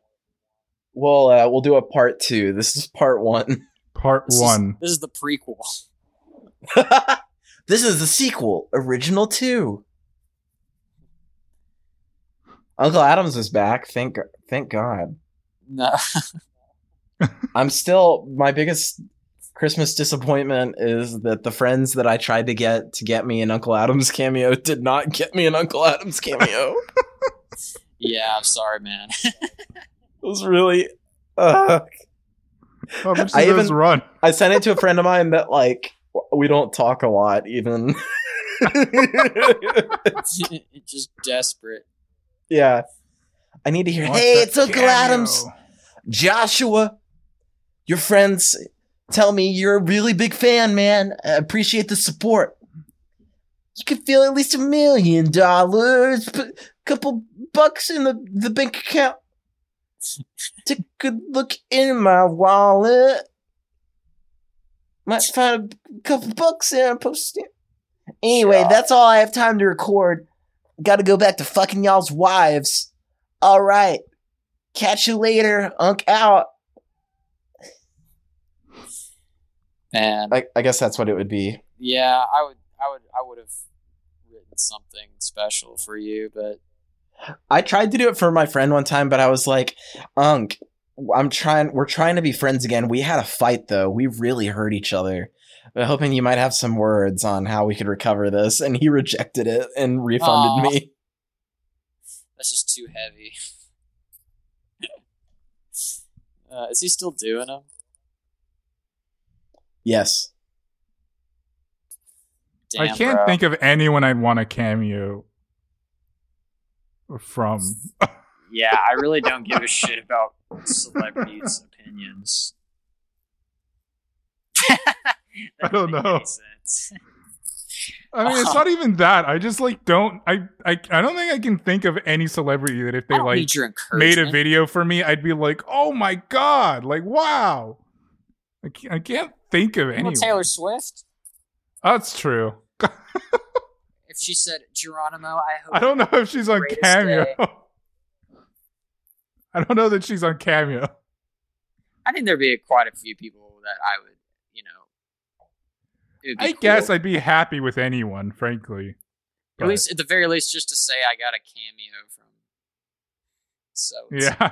we'll uh, we'll do a part 2. This is part 1. Part This is- one. this is the prequel <laughs> this is the sequel, original 2. Uncle Adams is back. Thank thank God. no <laughs> I'm still my biggest Christmas disappointment is that the friends that I tried to get to get me an Uncle Adams cameo <laughs> did not get me an Uncle Adams cameo. <laughs> yeah i'm sorry man <laughs> it was really uh, How much I even- run? I sent it to a friend of mine that like we don't talk a lot even. just desperate yeah. I need to hear, Want "Hey, it's Uncle cameo." Adams. Joshua, your friends tell me you're a really big fan, man. I appreciate the support. You could feel at least a million dollars, a couple bucks in the, the bank account. Take a good look in my wallet. Might find a couple bucks and post it. Anyway, that's all I have time to record. Gotta go back to fucking y'all's wives. All right. Catch you later. Unk out. Man I, I guess that's what it would be. yeah i would i would i would have written something special for you but I tried to do it for my friend one time, but I was like, Unk, I'm trying, we're trying to be friends again. We had a fight though. We really hurt each other. I'm hoping you might have some words on how we could recover this. And he rejected it and refunded Aw. me. That's just too heavy. <laughs> uh, is he still doing them? Yes. Damn, I can't bro. think of anyone I'd want a cameo from. <laughs> Yeah, I really don't give a shit about celebrities' opinions. <laughs> I don't know. I mean, it's not even that. I just like don't. I I I don't think I can think of any celebrity that if they like made a video for me, I'd be like, oh my god, like wow. I can't, I can't think of anyone. Taylor Swift? That's true. <laughs> If she said Geronimo, I hope. I don't know if she's on Cameo. day. <laughs> I don't know that she's on Cameo. I think there'd be quite a few people that I would, you know. I cool. guess I'd be happy with anyone, frankly. at least at the very least, just to say I got a cameo from. So yeah,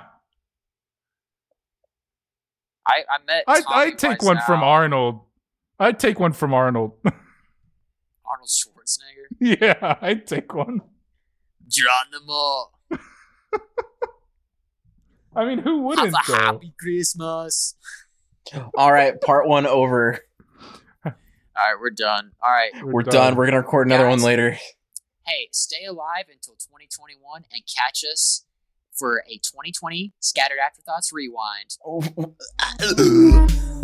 I I met. I'd, I'd take one from Arnold. I'd take one from Arnold. <laughs> Arnold Schwarzenegger. yeah, I'd take one. Geronimo. I mean, who wouldn't? Have a though? happy Christmas. All right, part one over. All right, we're done. All right. We're done. We're gonna record another one later. Hey, stay alive until 2021 and catch us for a 2020 Scattered Afterthoughts Rewind. Oh. <laughs>